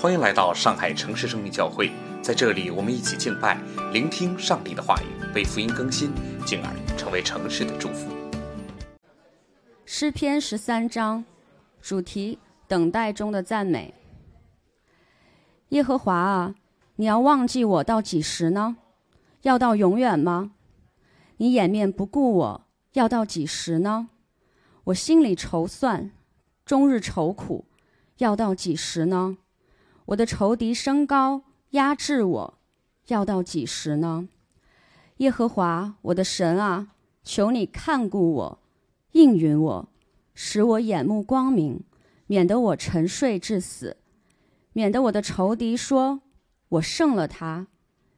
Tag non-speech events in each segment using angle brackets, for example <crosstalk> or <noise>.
欢迎来到上海城市生命教会，在这里，我们一起敬拜，聆听上帝的话语，被福音更新，进而成为城市的祝福。诗篇十三章，主题：等待中的赞美。耶和华啊，你要忘记我到几时呢？要到永远吗？你掩面不顾我，要到几时呢？我心里愁算，终日愁苦，要到几时呢？我的仇敌升高，压制我，要到几时呢？耶和华我的神啊，求你看顾我，应允我，使我眼目光明，免得我沉睡至死，免得我的仇敌说我胜了他，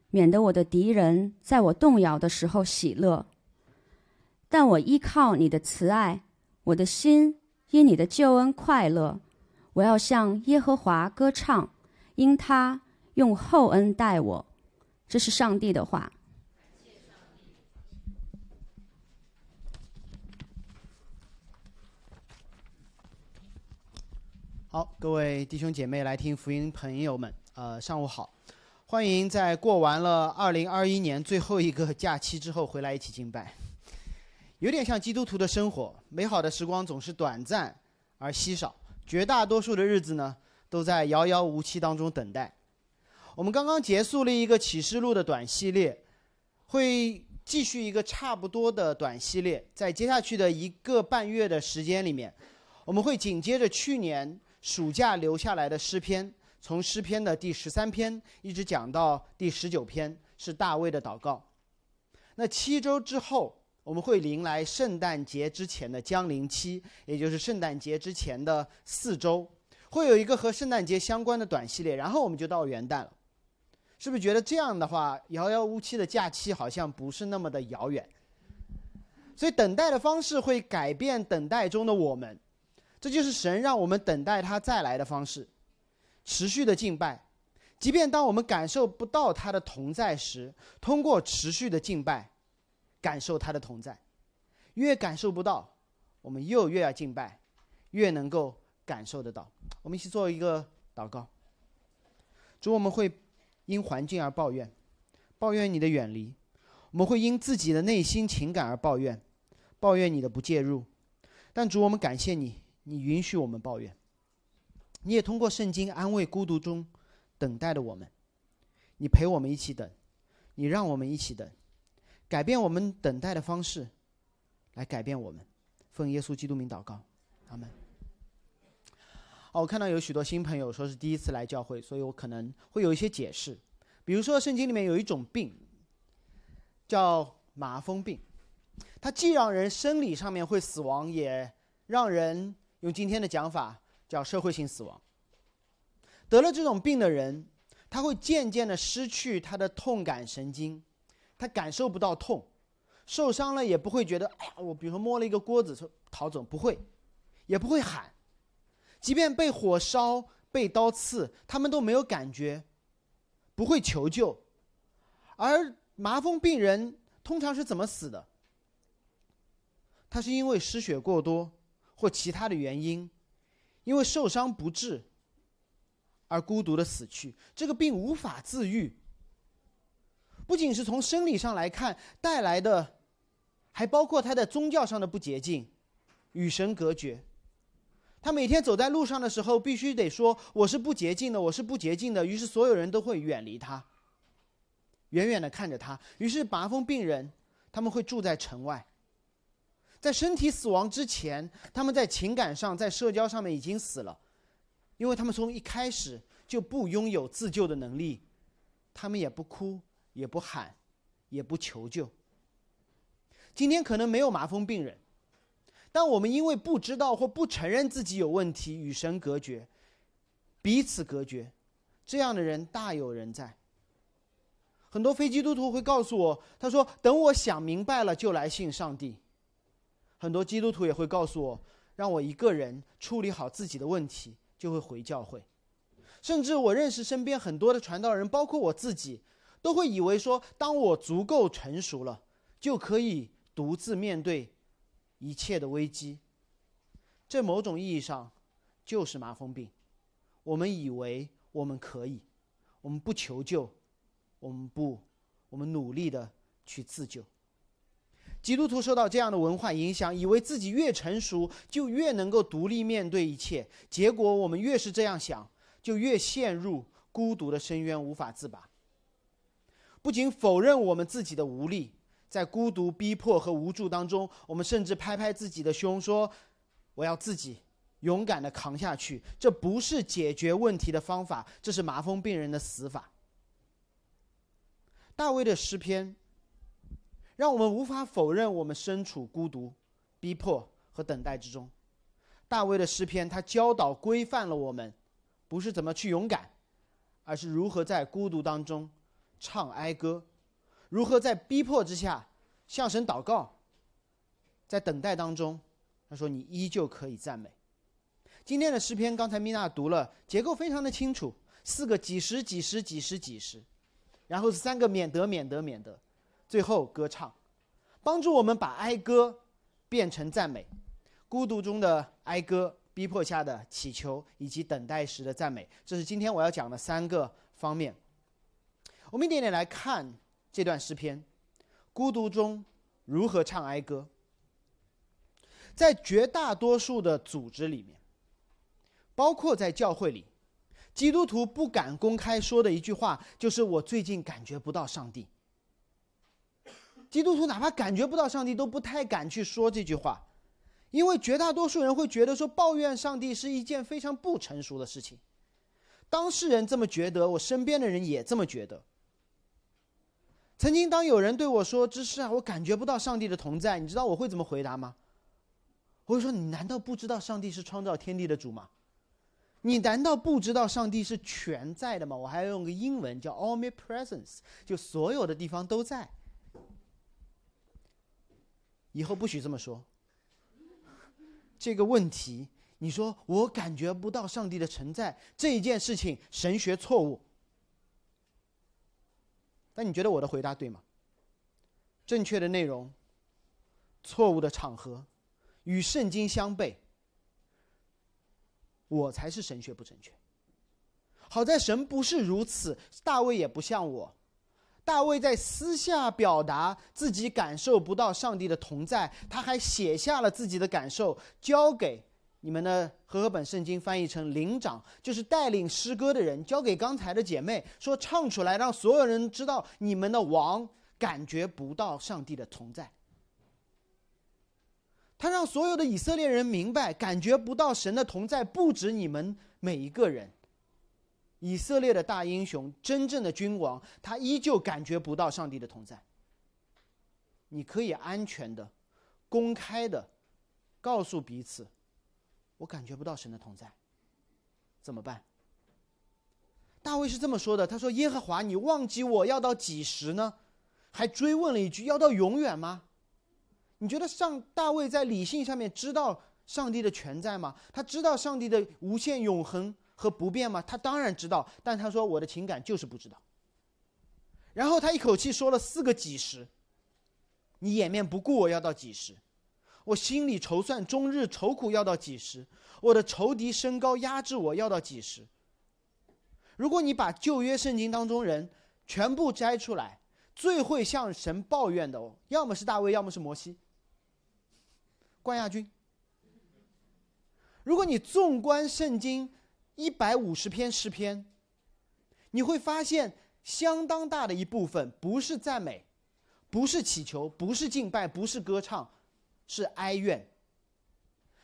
免得我的敌人在我动摇的时候喜乐。但我依靠你的慈爱，我的心因你的救恩快乐，我要向耶和华歌唱。因他用厚恩待我，这是上帝的话。好，各位弟兄姐妹来听福音，朋友们，呃，上午好，欢迎在过完了二零二一年最后一个假期之后回来一起敬拜。有点像基督徒的生活，美好的时光总是短暂而稀少，绝大多数的日子呢？都在遥遥无期当中等待。我们刚刚结束了一个启示录的短系列，会继续一个差不多的短系列。在接下去的一个半月的时间里面，我们会紧接着去年暑假留下来的诗篇，从诗篇的第十三篇一直讲到第十九篇，是大卫的祷告。那七周之后，我们会迎来圣诞节之前的降临期，也就是圣诞节之前的四周。会有一个和圣诞节相关的短系列，然后我们就到元旦了，是不是觉得这样的话，遥遥无期的假期好像不是那么的遥远？所以等待的方式会改变等待中的我们，这就是神让我们等待他再来的方式，持续的敬拜，即便当我们感受不到他的同在时，通过持续的敬拜，感受他的同在，越感受不到，我们又越要敬拜，越能够感受得到。我们一起做一个祷告。主，我们会因环境而抱怨，抱怨你的远离；我们会因自己的内心情感而抱怨，抱怨你的不介入。但主，我们感谢你，你允许我们抱怨。你也通过圣经安慰孤独中等待的我们，你陪我们一起等，你让我们一起等，改变我们等待的方式，来改变我们。奉耶稣基督名祷告，阿门。哦，我看到有许多新朋友说是第一次来教会，所以我可能会有一些解释。比如说，圣经里面有一种病叫麻风病，它既让人生理上面会死亡，也让人用今天的讲法叫社会性死亡。得了这种病的人，他会渐渐的失去他的痛感神经，他感受不到痛，受伤了也不会觉得哎呀，我比如说摸了一个锅子说逃走，不会，也不会喊。即便被火烧、被刀刺，他们都没有感觉，不会求救。而麻风病人通常是怎么死的？他是因为失血过多或其他的原因，因为受伤不治而孤独的死去。这个病无法自愈，不仅是从生理上来看带来的，还包括他在宗教上的不洁净，与神隔绝。他每天走在路上的时候，必须得说：“我是不洁净的，我是不洁净的。”于是所有人都会远离他，远远的看着他。于是麻风病人他们会住在城外，在身体死亡之前，他们在情感上、在社交上面已经死了，因为他们从一开始就不拥有自救的能力，他们也不哭，也不喊，也不求救。今天可能没有麻风病人。但我们因为不知道或不承认自己有问题，与神隔绝，彼此隔绝，这样的人大有人在。很多非基督徒会告诉我，他说：“等我想明白了，就来信上帝。”很多基督徒也会告诉我，让我一个人处理好自己的问题，就会回教会。甚至我认识身边很多的传道人，包括我自己，都会以为说，当我足够成熟了，就可以独自面对。一切的危机，这某种意义上就是麻风病。我们以为我们可以，我们不求救，我们不，我们努力的去自救。基督徒受到这样的文化影响，以为自己越成熟就越能够独立面对一切，结果我们越是这样想，就越陷入孤独的深渊无法自拔。不仅否认我们自己的无力，在孤独、逼迫和无助当中，我们甚至拍拍自己的胸说：“我要自己勇敢的扛下去。”这不是解决问题的方法，这是麻风病人的死法。大卫的诗篇。让我们无法否认，我们身处孤独、逼迫和等待之中。大卫的诗篇，他教导、规范了我们，不是怎么去勇敢，而是如何在孤独当中唱哀歌，如何在逼迫之下向神祷告，在等待当中，他说：“你依旧可以赞美。”今天的诗篇，刚才米娜读了，结构非常的清楚，四个几十、几十、几十、几十，然后是三个免得、免得、免得。最后，歌唱，帮助我们把哀歌变成赞美，孤独中的哀歌，逼迫下的祈求，以及等待时的赞美，这是今天我要讲的三个方面。我们一点点来看这段诗篇，孤独中如何唱哀歌。在绝大多数的组织里面，包括在教会里，基督徒不敢公开说的一句话，就是我最近感觉不到上帝。基督徒哪怕感觉不到上帝，都不太敢去说这句话，因为绝大多数人会觉得说抱怨上帝是一件非常不成熟的事情。当事人这么觉得，我身边的人也这么觉得。曾经当有人对我说：“芝士啊，我感觉不到上帝的同在。”你知道我会怎么回答吗？我会说：“你难道不知道上帝是创造天地的主吗？你难道不知道上帝是全在的吗？”我还要用个英文叫 “omnipresence”，就所有的地方都在。以后不许这么说。这个问题，你说我感觉不到上帝的存在这一件事情，神学错误。但你觉得我的回答对吗？正确的内容，错误的场合，与圣经相悖，我才是神学不正确。好在神不是如此，大卫也不像我。大卫在私下表达自己感受不到上帝的同在，他还写下了自己的感受，交给你们的和合本圣经翻译成灵长，就是带领诗歌的人，交给刚才的姐妹说唱出来，让所有人知道你们的王感觉不到上帝的同在。他让所有的以色列人明白，感觉不到神的同在，不止你们每一个人。以色列的大英雄，真正的君王，他依旧感觉不到上帝的同在。你可以安全的、公开的告诉彼此：“我感觉不到神的同在。”怎么办？大卫是这么说的：“他说，耶和华，你忘记我要到几时呢？”还追问了一句：“要到永远吗？”你觉得上大卫在理性上面知道上帝的全在吗？他知道上帝的无限永恒？和不变吗？他当然知道，但他说我的情感就是不知道。然后他一口气说了四个几时，你掩面不顾我要到几时？我心里筹算终日愁苦要到几时？我的仇敌升高压制我要到几时？如果你把旧约圣经当中人全部摘出来，最会向神抱怨的，哦，要么是大卫，要么是摩西，冠亚军。如果你纵观圣经，一百五十篇诗篇，你会发现相当大的一部分不是赞美，不是祈求，不是敬拜，不是歌唱，是哀怨。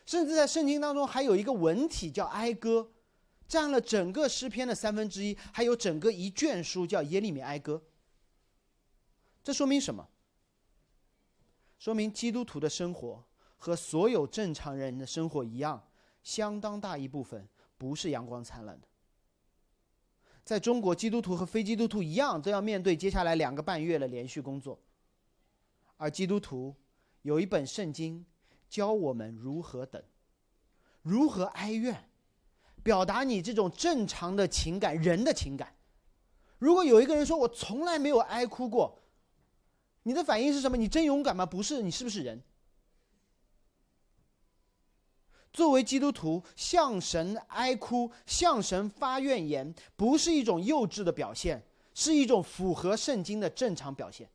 甚至在圣经当中还有一个文体叫哀歌，占了整个诗篇的三分之一，还有整个一卷书叫耶利米哀歌。这说明什么？说明基督徒的生活和所有正常人的生活一样，相当大一部分。不是阳光灿烂的。在中国，基督徒和非基督徒一样，都要面对接下来两个半月的连续工作。而基督徒有一本圣经，教我们如何等，如何哀怨，表达你这种正常的情感，人的情感。如果有一个人说我从来没有哀哭过，你的反应是什么？你真勇敢吗？不是，你是不是人？作为基督徒，向神哀哭、向神发怨言，不是一种幼稚的表现，是一种符合圣经的正常表现。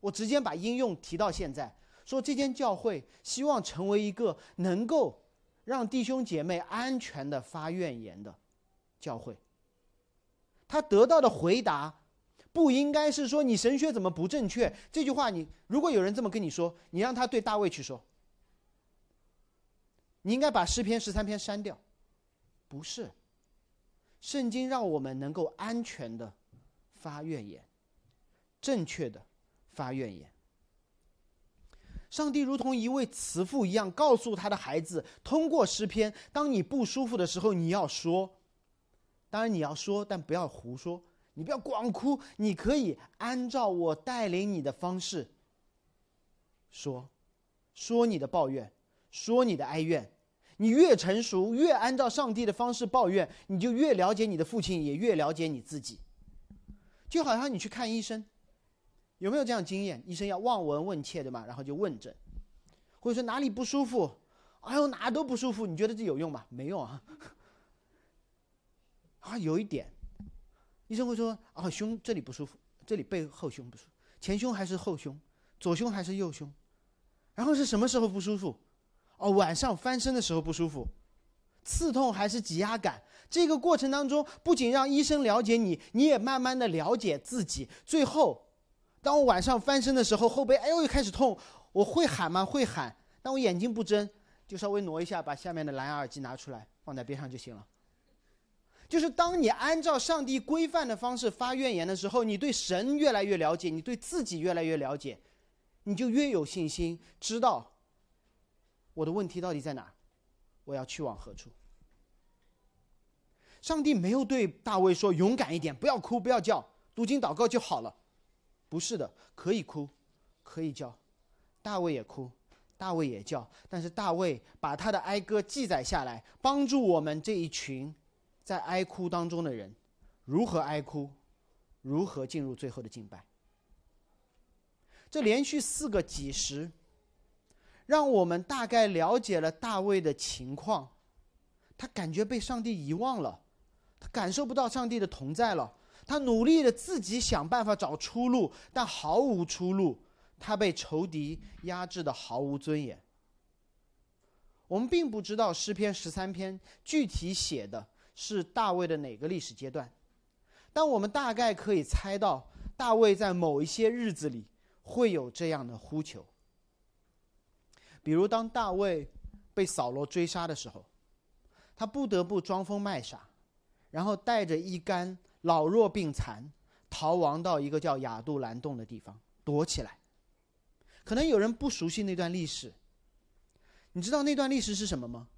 我直接把应用提到现在，说这间教会希望成为一个能够让弟兄姐妹安全的发怨言的教会。他得到的回答，不应该是说你神学怎么不正确这句话。你如果有人这么跟你说，你让他对大卫去说。你应该把诗篇十三篇删掉，不是。圣经让我们能够安全的发怨言，正确的发怨言。上帝如同一位慈父一样，告诉他的孩子，通过诗篇，当你不舒服的时候，你要说。当然你要说，但不要胡说。你不要光哭，你可以按照我带领你的方式说，说你的抱怨，说你的哀怨。你越成熟，越按照上帝的方式抱怨，你就越了解你的父亲，也越了解你自己。就好像你去看医生，有没有这样经验？医生要望闻问切的嘛，然后就问诊，或者说哪里不舒服？哎呦，哪都不舒服，你觉得这有用吗？没用啊。<laughs> 啊，有一点，医生会说：啊，胸这里不舒服，这里背后胸不舒服，前胸还是后胸，左胸还是右胸？然后是什么时候不舒服？哦，晚上翻身的时候不舒服，刺痛还是挤压感？这个过程当中，不仅让医生了解你，你也慢慢的了解自己。最后，当我晚上翻身的时候，后背哎呦又开始痛，我会喊吗？会喊。但我眼睛不睁，就稍微挪一下，把下面的蓝牙耳机拿出来放在边上就行了。就是当你按照上帝规范的方式发怨言的时候，你对神越来越了解，你对自己越来越了解，你就越有信心，知道。我的问题到底在哪？我要去往何处？上帝没有对大卫说：“勇敢一点，不要哭，不要叫，读经祷告就好了。”不是的，可以哭，可以叫。大卫也哭，大卫也叫，但是大卫把他的哀歌记载下来，帮助我们这一群在哀哭当中的人如何哀哭，如何进入最后的敬拜。这连续四个几十。让我们大概了解了大卫的情况，他感觉被上帝遗忘了，他感受不到上帝的同在了，他努力的自己想办法找出路，但毫无出路，他被仇敌压制的毫无尊严。我们并不知道诗篇十三篇具体写的是大卫的哪个历史阶段，但我们大概可以猜到，大卫在某一些日子里会有这样的呼求。比如，当大卫被扫罗追杀的时候，他不得不装疯卖傻，然后带着一干老弱病残逃亡到一个叫亚杜兰洞的地方躲起来。可能有人不熟悉那段历史，你知道那段历史是什么吗？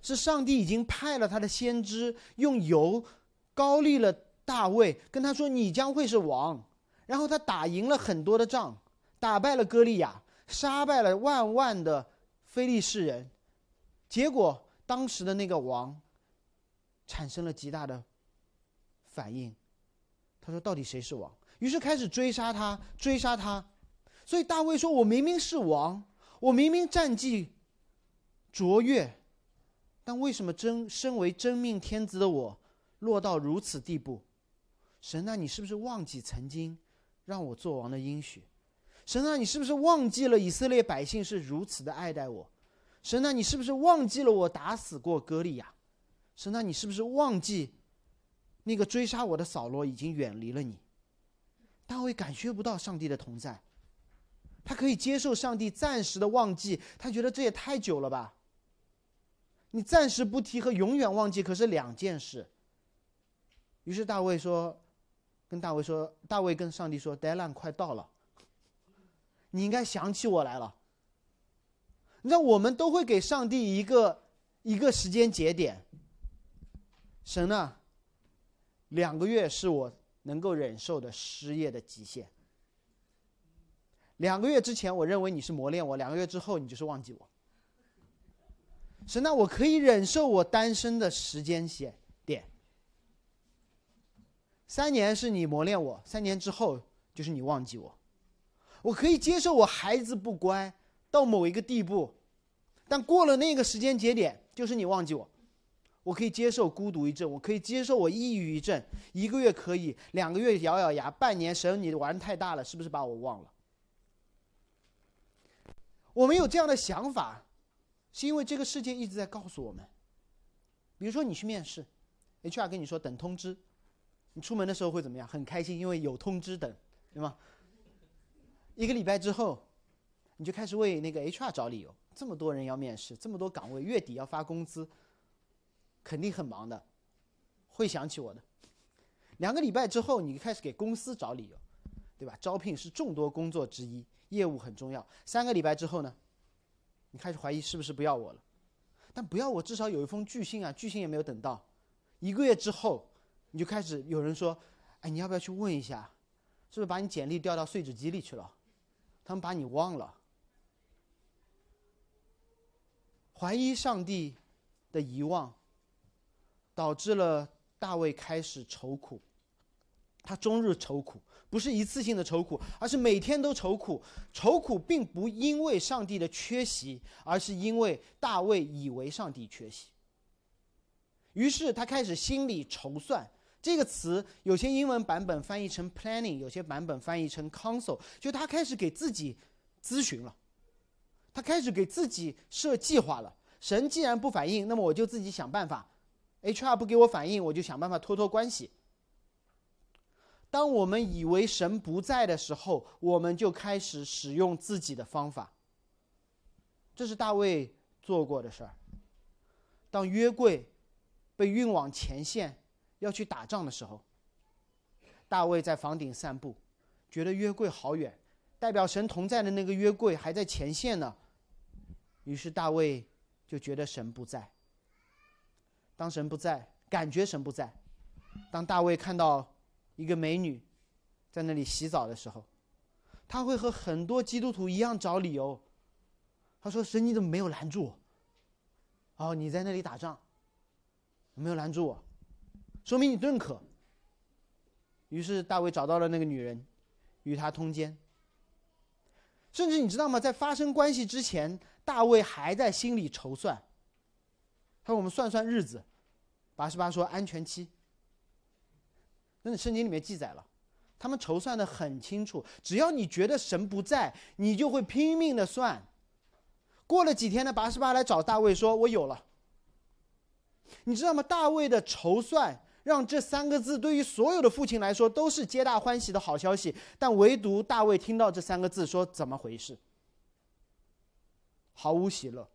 是上帝已经派了他的先知用油高丽了大卫，跟他说：“你将会是王。”然后他打赢了很多的仗，打败了歌利亚。杀败了万万的非利士人，结果当时的那个王产生了极大的反应。他说：“到底谁是王？”于是开始追杀他，追杀他。所以大卫说：“我明明是王，我明明战绩卓越，但为什么真身为真命天子的我落到如此地步？神啊，你是不是忘记曾经让我做王的应许？”神啊，你是不是忘记了以色列百姓是如此的爱戴我？神啊，你是不是忘记了我打死过歌利亚？神啊，你是不是忘记那个追杀我的扫罗已经远离了你？大卫感觉不到上帝的同在，他可以接受上帝暂时的忘记，他觉得这也太久了吧？你暂时不提和永远忘记可是两件事。于是大卫说：“跟大卫说，大卫跟上帝说，deadline 快到了。”你应该想起我来了。你知道，我们都会给上帝一个一个时间节点。神呢，两个月是我能够忍受的失业的极限。两个月之前，我认为你是磨练我；两个月之后，你就是忘记我。神那，我可以忍受我单身的时间线点。三年是你磨练我，三年之后就是你忘记我。我可以接受我孩子不乖到某一个地步，但过了那个时间节点，就是你忘记我，我可以接受孤独一阵，我可以接受我抑郁一阵，一个月可以，两个月咬咬牙，半年神你玩太大了，是不是把我忘了？我们有这样的想法，是因为这个世界一直在告诉我们，比如说你去面试，HR 跟你说等通知，你出门的时候会怎么样？很开心，因为有通知等，对吗？一个礼拜之后，你就开始为那个 HR 找理由。这么多人要面试，这么多岗位，月底要发工资，肯定很忙的，会想起我的。两个礼拜之后，你开始给公司找理由，对吧？招聘是众多工作之一，业务很重要。三个礼拜之后呢，你开始怀疑是不是不要我了？但不要我，至少有一封拒信啊，拒信也没有等到。一个月之后，你就开始有人说：“哎，你要不要去问一下，是不是把你简历调到碎纸机里去了？他们把你忘了。”怀疑上帝的遗忘，导致了大卫开始愁苦。他终日愁苦，不是一次性的愁苦，而是每天都愁苦。愁苦并不因为上帝的缺席，而是因为大卫以为上帝缺席。于是他开始心里筹算。这个词有些英文版本翻译成 planning，有些版本翻译成 counsel，就他开始给自己咨询了。他开始给自己设计划了。神既然不反应，那么我就自己想办法。HR 不给我反应，我就想办法托托关系。当我们以为神不在的时候，我们就开始使用自己的方法。这是大卫做过的事儿。当约柜被运往前线要去打仗的时候，大卫在房顶散步，觉得约柜好远，代表神同在的那个约柜还在前线呢。于是大卫就觉得神不在。当神不在，感觉神不在。当大卫看到一个美女在那里洗澡的时候，他会和很多基督徒一样找理由。他说：“神，你怎么没有拦住我？哦，你在那里打仗，没有拦住我，说明你认可。”于是大卫找到了那个女人，与她通奸。甚至你知道吗？在发生关系之前。大卫还在心里筹算。他说：“我们算算日子。”八十八说：“安全期。”那圣经里面记载了，他们筹算的很清楚。只要你觉得神不在，你就会拼命的算。过了几天呢？八十八来找大卫说：“我有了。”你知道吗？大卫的筹算让这三个字对于所有的父亲来说都是皆大欢喜的好消息，但唯独大卫听到这三个字说：“怎么回事？”毫无喜乐，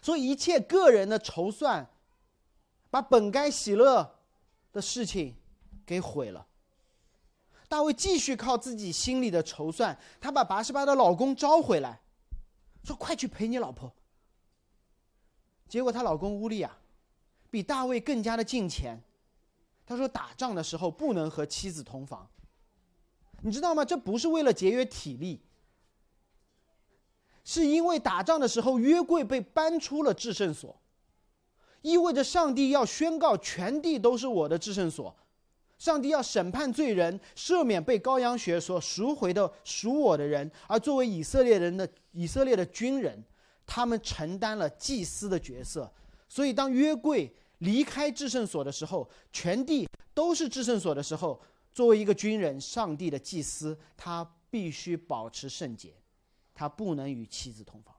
所以一切个人的筹算，把本该喜乐的事情给毁了。大卫继续靠自己心里的筹算，他把八十八的老公招回来，说：“快去陪你老婆。”结果她老公乌利亚比大卫更加的近前，他说：“打仗的时候不能和妻子同房。”你知道吗？这不是为了节约体力。是因为打仗的时候，约柜被搬出了至圣所，意味着上帝要宣告全地都是我的至圣所，上帝要审判罪人，赦免被羔羊血所赎回的属我的人，而作为以色列人的以色列的军人，他们承担了祭司的角色。所以，当约柜离开至圣所的时候，全地都是至圣所的时候，作为一个军人，上帝的祭司，他必须保持圣洁。他不能与妻子同房，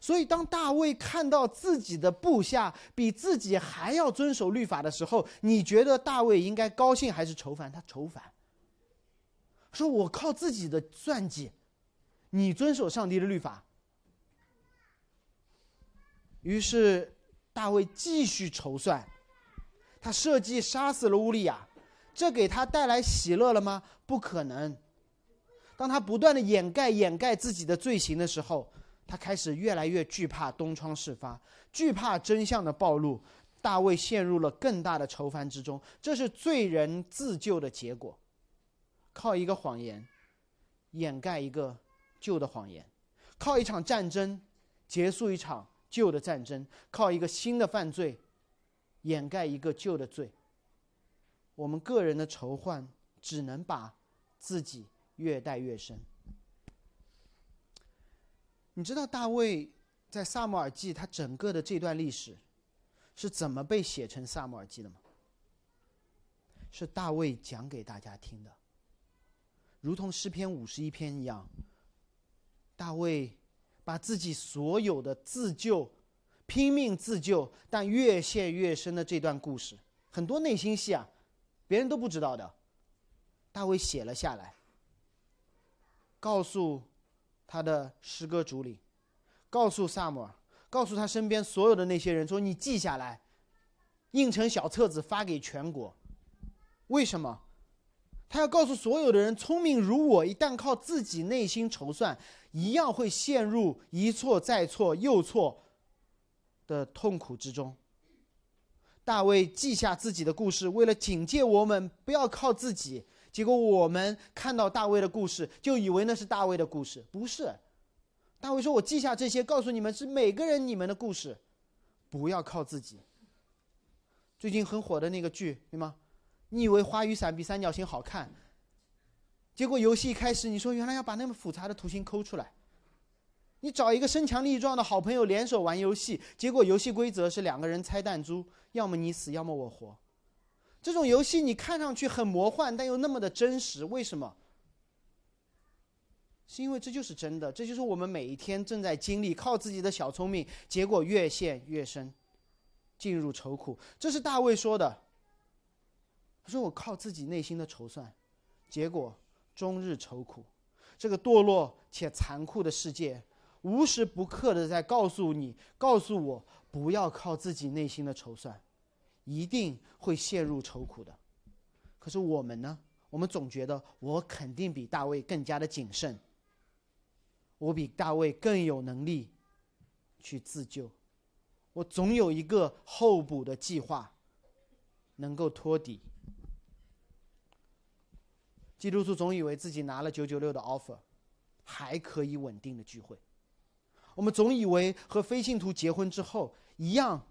所以当大卫看到自己的部下比自己还要遵守律法的时候，你觉得大卫应该高兴还是愁烦？他愁烦，说我靠自己的算计，你遵守上帝的律法。于是大卫继续筹算，他设计杀死了乌利亚，这给他带来喜乐了吗？不可能。当他不断的掩盖掩盖自己的罪行的时候，他开始越来越惧怕东窗事发，惧怕真相的暴露。大卫陷入了更大的愁烦之中，这是罪人自救的结果。靠一个谎言掩盖一个旧的谎言，靠一场战争结束一场旧的战争，靠一个新的犯罪掩盖一个旧的罪。我们个人的仇患只能把自己。越带越深。你知道大卫在萨姆尔记他整个的这段历史是怎么被写成萨姆尔记的吗？是大卫讲给大家听的，如同诗篇五十一篇一样。大卫把自己所有的自救、拼命自救但越陷越深的这段故事，很多内心戏啊，别人都不知道的，大卫写了下来，告诉他的诗歌主里，告诉萨姆尔，告诉他身边所有的那些人说：“你记下来，印成小册子发给全国。”为什么？他要告诉所有的人：聪明如我，一旦靠自己内心筹算，一样会陷入一错再错又错的痛苦之中。大卫记下自己的故事，为了警戒我们不要靠自己。结果我们看到大卫的故事，就以为那是大卫的故事，不是。大卫说：“我记下这些，告诉你们是每个人你们的故事，不要靠自己。”最近很火的那个剧，对吗？你以为花雨伞比三角形好看？结果游戏一开始，你说原来要把那么复杂的图形抠出来。你找一个身强力壮的好朋友联手玩游戏，结果游戏规则是两个人猜弹珠，要么你死，要么我活。这种游戏你看上去很魔幻，但又那么的真实，为什么？是因为这就是真的，这就是我们每一天正在经历，靠自己的小聪明，结果越陷越深，进入愁苦。这是大卫说的。他说：“我靠自己内心的筹算，结果终日愁苦。这个堕落且残酷的世界，无时不刻的在告诉你、告诉我，不要靠自己内心的筹算，一定会陷入愁苦的。可是我们呢？我们总觉得我肯定比大卫更加的谨慎，我比大卫更有能力去自救，我总有一个候补的计划，能够托底。”基督徒总以为自己拿了九九六的 offer，还可以稳定的聚会。我们总以为和非信徒结婚之后一样，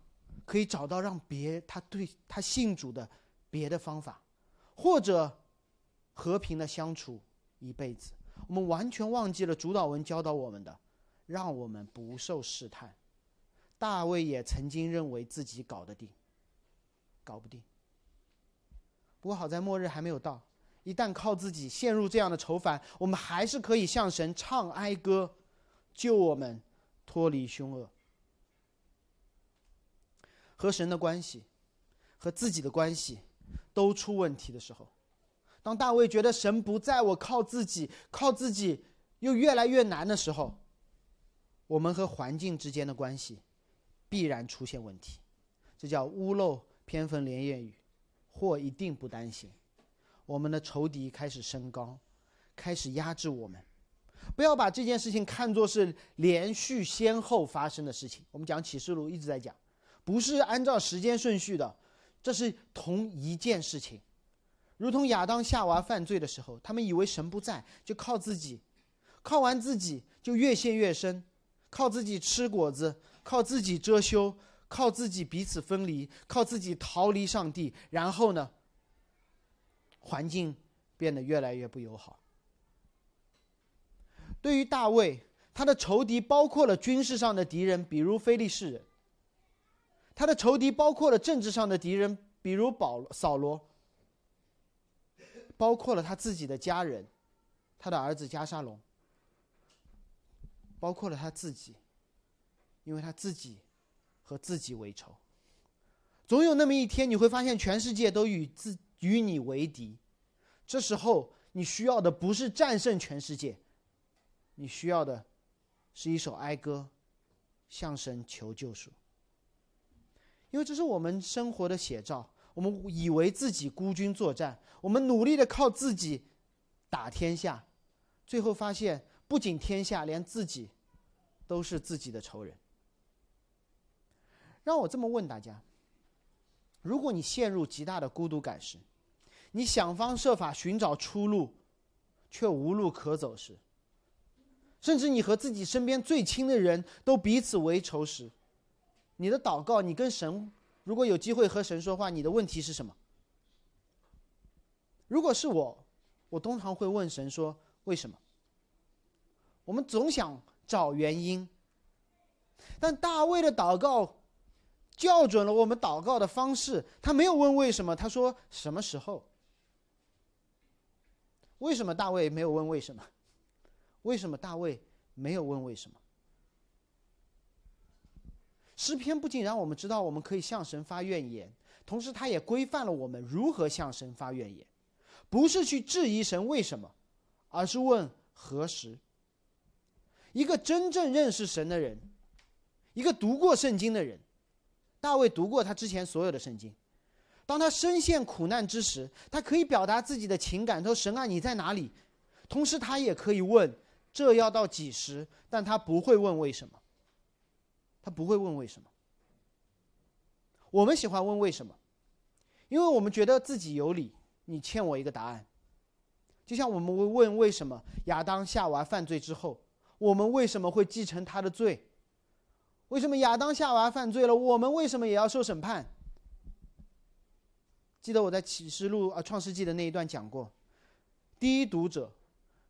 可以找到让别他对他信主的别的方法，或者和平的相处一辈子。我们完全忘记了主导文教导我们的，让我们不受试探。大卫也曾经认为自己搞得定，搞不定。不过好在末日还没有到。一旦靠自己陷入这样的愁烦，我们还是可以向神唱哀歌，救我们脱离凶恶。和神的关系，和自己的关系都出问题的时候，当大卫觉得神不在我靠自己，靠自己又越来越难的时候，我们和环境之间的关系必然出现问题。这叫屋漏偏逢连夜雨，祸一定不单行。我们的仇敌开始升高，开始压制我们。不要把这件事情看作是连续先后发生的事情。我们讲启示录一直在讲，不是按照时间顺序的，这是同一件事情。如同亚当夏娃犯罪的时候，他们以为神不在，就靠自己，靠完自己就越陷越深，靠自己吃果子，靠自己遮羞，靠自己彼此分离，靠自己逃离上帝。然后呢？环境变得越来越不友好。对于大卫，他的仇敌包括了军事上的敌人，比如非利士人；他的仇敌包括了政治上的敌人，比如保扫罗；包括了他自己的家人，他的儿子加沙龙；包括了他自己，因为他自己和自己为仇。总有那么一天，你会发现全世界都与自。与你为敌，这时候你需要的不是战胜全世界，你需要的是一首哀歌，向神求救赎。因为这是我们生活的写照。我们以为自己孤军作战，我们努力的靠自己打天下，最后发现不仅天下，连自己都是自己的仇人。让我这么问大家：如果你陷入极大的孤独感时，你想方设法寻找出路，却无路可走时；甚至你和自己身边最亲的人都彼此为仇时，你的祷告，你跟神，如果有机会和神说话，你的问题是什么？如果是我，我通常会问神说：为什么？我们总想找原因。但大卫的祷告校准了我们祷告的方式，他没有问为什么，他说什么时候？为什么大卫没有问为什么？为什么大卫没有问为什么？诗篇不仅让我们知道我们可以向神发怨言，同时它也规范了我们如何向神发怨言，不是去质疑神为什么，而是问何时。一个真正认识神的人，一个读过圣经的人，大卫读过他之前所有的圣经。当他深陷苦难之时，他可以表达自己的情感，说：“神啊，你在哪里？”同时，他也可以问：“这要到几时？”但他不会问为什么。他不会问为什么。我们喜欢问为什么，因为我们觉得自己有理，你欠我一个答案。就像我们会问为什么亚当夏娃犯罪之后，我们为什么会继承他的罪？为什么亚当夏娃犯罪了，我们为什么也要受审判？记得我在启示录啊创世纪的那一段讲过，第一读者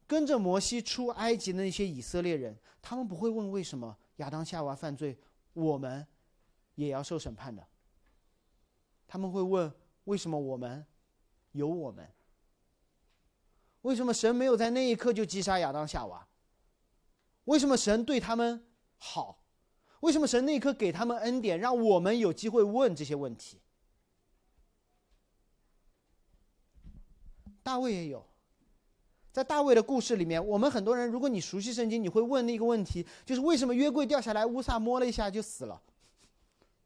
跟着摩西出埃及的那些以色列人，他们不会问为什么亚当夏娃犯罪，我们也要受审判的。他们会问为什么我们有我们？为什么神没有在那一刻就击杀亚当夏娃？为什么神对他们好？为什么神那一刻给他们恩典，让我们有机会问这些问题？大卫也有，在大卫的故事里面，我们很多人，如果你熟悉圣经，你会问那个问题，就是为什么约柜掉下来，乌撒摸了一下就死了，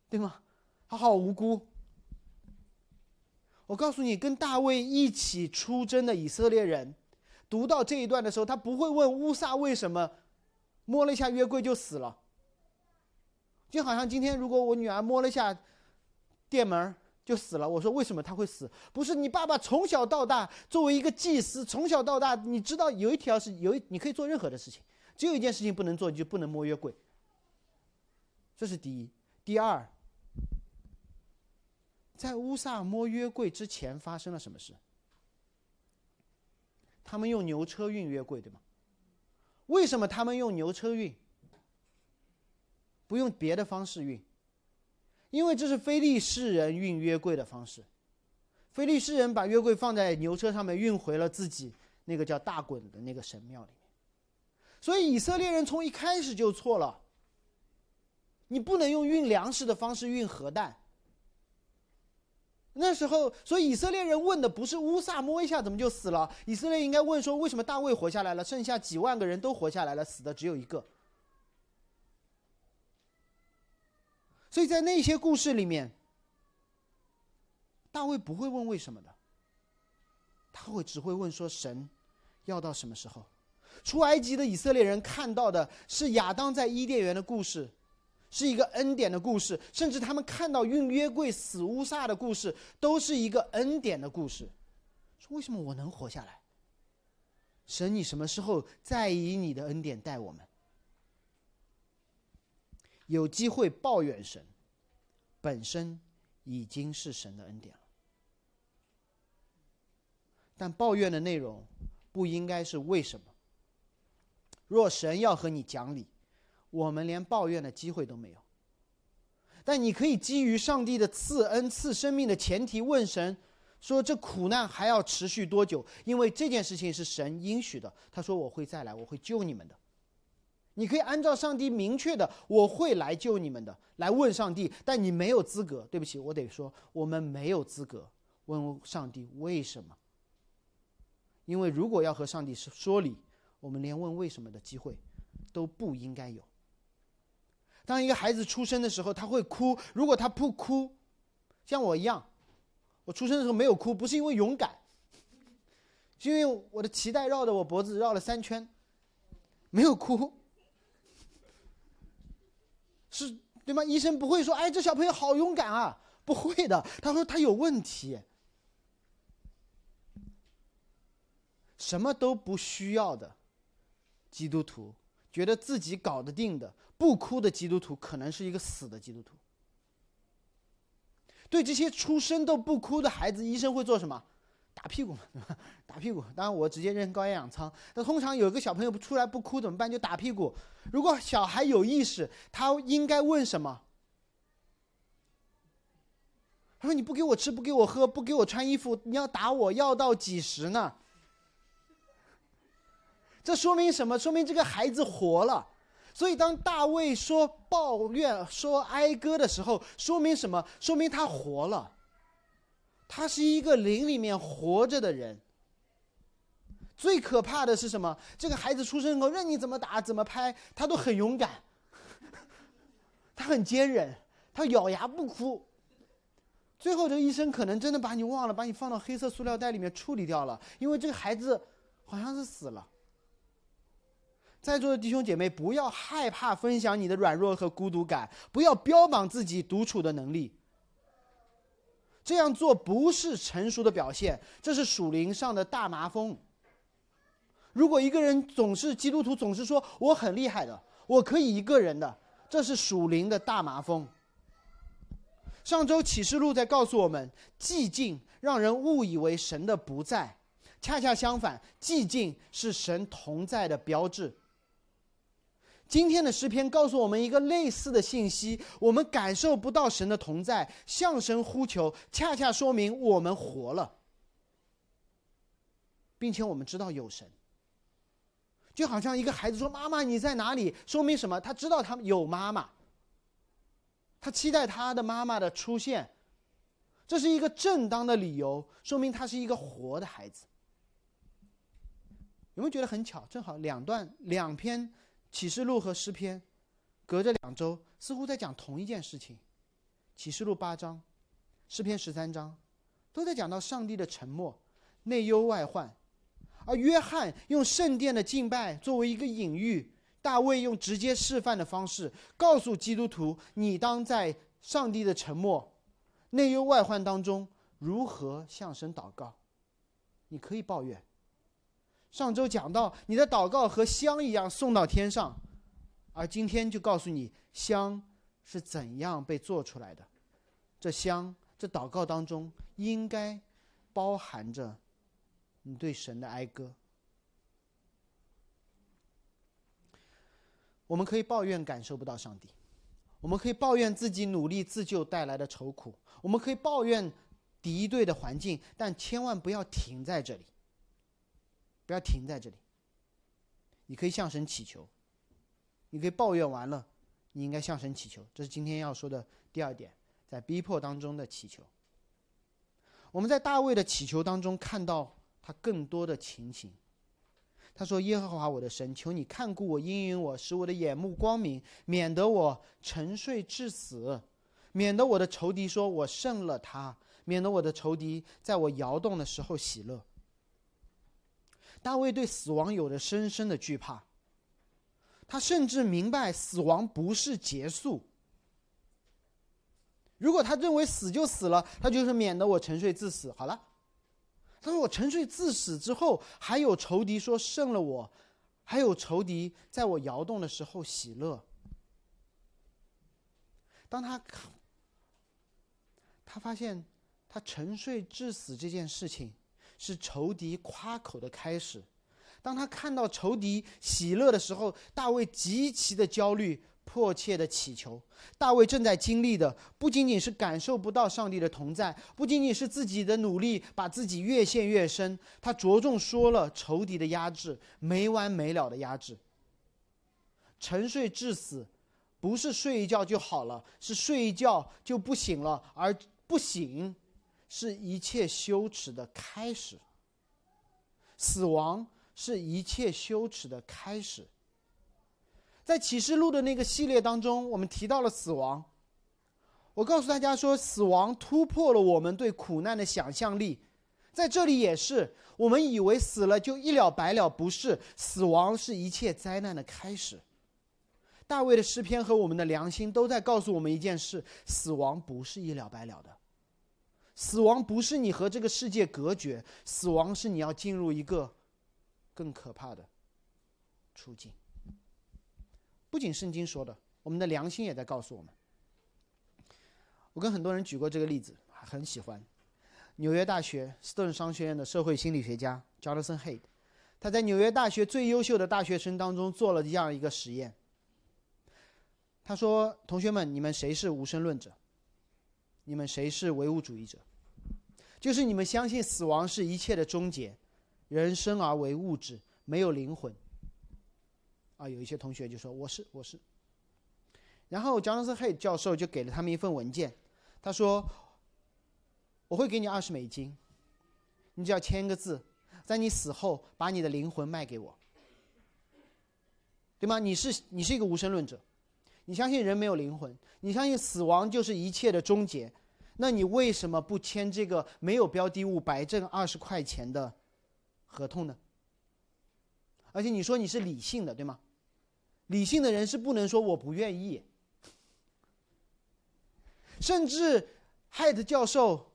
对吗？他好无辜。我告诉你，跟大卫一起出征的以色列人，读到这一段的时候，他不会问乌撒为什么摸了一下约柜就死了，就好像今天如果我女儿摸了一下电门就死了。我说为什么他会死？不是你爸爸从小到大作为一个祭司，从小到大你知道有一条是有你可以做任何的事情，只有一件事情不能做，你就不能摸约柜。这是第一。第二，在乌萨摸约柜之前发生了什么事？他们用牛车运约柜，对吗？为什么他们用牛车运？不用别的方式运？因为这是非利士人运约柜的方式，非利士人把约柜放在牛车上面运回了自己那个叫大滚的那个神庙里面，所以以色列人从一开始就错了。你不能用运粮食的方式运核弹。那时候，所以以色列人问的不是乌萨摸一下怎么就死了，以色列应该问说为什么大卫活下来了，剩下几万个人都活下来了，死的只有一个。所以在那些故事里面，大卫不会问为什么的，他会只会问说神要到什么时候？出埃及的以色列人看到的是亚当在伊甸园的故事，是一个恩典的故事，甚至他们看到运约柜死乌撒的故事，都是一个恩典的故事。说为什么我能活下来？神，你什么时候再以你的恩典待我们？有机会抱怨神，本身已经是神的恩典了。但抱怨的内容不应该是为什么。若神要和你讲理，我们连抱怨的机会都没有。但你可以基于上帝的赐恩赐生命的前提问神，说这苦难还要持续多久？因为这件事情是神应许的，他说我会再来，我会救你们的。你可以按照上帝明确的“我会来救你们的”来问上帝，但你没有资格。对不起，我得说，我们没有资格问上帝为什么。因为如果要和上帝说理，我们连问为什么的机会都不应该有。当一个孩子出生的时候，他会哭。如果他不哭，像我一样，我出生的时候没有哭，不是因为勇敢，是因为我的脐带绕着我脖子绕了三圈，没有哭。是对吗？医生不会说：“哎，这小朋友好勇敢啊！” <laughs> 不会的，他说他有问题。什么都不需要的基督徒，觉得自己搞得定的，不哭的基督徒，可能是一个死的基督徒。对这些出生都不哭的孩子，医生会做什么？打屁股嘛，<laughs> 对吧？打屁股。当然我直接扔高压氧舱。那通常有一个小朋友不出来不哭怎么办？就打屁股。如果小孩有意识，他应该问什么？他说：“你不给我吃，不给我喝，不给我穿衣服，你要打我，要到几时呢？”这说明什么？说明这个孩子活了。所以当大卫说抱怨、说哀歌的时候，说明什么？说明他活了。他是一个灵里面活着的人。最可怕的是什么？这个孩子出生后，任你怎么打、怎么拍，他都很勇敢，<laughs> 他很坚韧，他咬牙不哭。最后，这个医生可能真的把你忘了，把你放到黑色塑料袋里面处理掉了，因为这个孩子好像是死了。在座的弟兄姐妹，不要害怕分享你的软弱和孤独感，不要标榜自己独处的能力。这样做不是成熟的表现，这是属灵上的大麻风。如果一个人总是基督徒，总是说我很厉害的，我可以一个人的，这是属灵的大麻风。上周启示录在告诉我们，寂静让人误以为神的不在，恰恰相反，寂静是神同在的标志。今天的诗篇告诉我们一个类似的信息：我们感受不到神的同在，向神呼求，恰恰说明我们活了，并且我们知道有神。就好像一个孩子说：“妈妈，你在哪里？”说明什么？他知道他有妈妈，他期待他的妈妈的出现，这是一个正当的理由，说明他是一个活的孩子。有没有觉得很巧？正好两段两篇。启示录和诗篇，隔着两周，似乎在讲同一件事情。启示录八章，诗篇十三章，都在讲到上帝的沉默、内忧外患。而约翰用圣殿的敬拜作为一个隐喻，大卫用直接示范的方式告诉基督徒：你当在上帝的沉默、内忧外患当中如何向神祷告。你可以抱怨。上周讲到，你的祷告和香一样送到天上，而今天就告诉你香是怎样被做出来的。这香，这祷告当中应该包含着你对神的哀歌。我们可以抱怨感受不到上帝，我们可以抱怨自己努力自救带来的愁苦，我们可以抱怨敌对的环境，但千万不要停在这里。不要停在这里。你可以向神祈求，你可以抱怨完了，你应该向神祈求。这是今天要说的第二点，在逼迫当中的祈求。我们在大卫的祈求当中看到他更多的情形。他说：“耶和华我的神，求你看顾我，应允我，使我的眼目光明，免得我沉睡至死，免得我的仇敌说我胜了他，免得我的仇敌在我摇动的时候喜乐。”大卫对死亡有着深深的惧怕，他甚至明白死亡不是结束。如果他认为死就死了，他就是免得我沉睡自死。好了，他说我沉睡自死之后，还有仇敌说胜了我，还有仇敌在我摇动的时候喜乐。当他他发现他沉睡致死这件事情。是仇敌夸口的开始。当他看到仇敌喜乐的时候，大卫极其的焦虑，迫切的祈求。大卫正在经历的不仅仅是感受不到上帝的同在，不仅仅是自己的努力把自己越陷越深，他着重说了仇敌的压制，没完没了的压制。沉睡致死，不是睡一觉就好了，是睡一觉就不醒了，而不醒。是一切羞耻的开始。死亡是一切羞耻的开始。在启示录的那个系列当中，我们提到了死亡。我告诉大家说，死亡突破了我们对苦难的想象力。在这里也是，我们以为死了就一了百了，不是。死亡是一切灾难的开始。大卫的诗篇和我们的良心都在告诉我们一件事：死亡不是一了百了的。死亡不是你和这个世界隔绝，死亡是你要进入一个更可怕的处境。不仅圣经说的，我们的良心也在告诉我们。我跟很多人举过这个例子，很喜欢。纽约大学斯顿商学院的社会心理学家 Jonathan Haid，他在纽约大学最优秀的大学生当中做了这样一个实验。他说：“同学们，你们谁是无神论者？你们谁是唯物主义者？就是你们相信死亡是一切的终结，人生而为物质，没有灵魂。”啊，有一些同学就说：“我是，我是。”然后 Jonathan Haidt 教授就给了他们一份文件，他说：“我会给你二十美金，你只要签个字，在你死后把你的灵魂卖给我，对吗？你是你是一个无神论者，你相信人没有灵魂，你相信死亡就是一切的终结，那你为什么不签这个没有标的物、白挣二十块钱的合同呢？而且你说你是理性的，对吗？理性的人是不能说我不愿意。”甚至，海德教授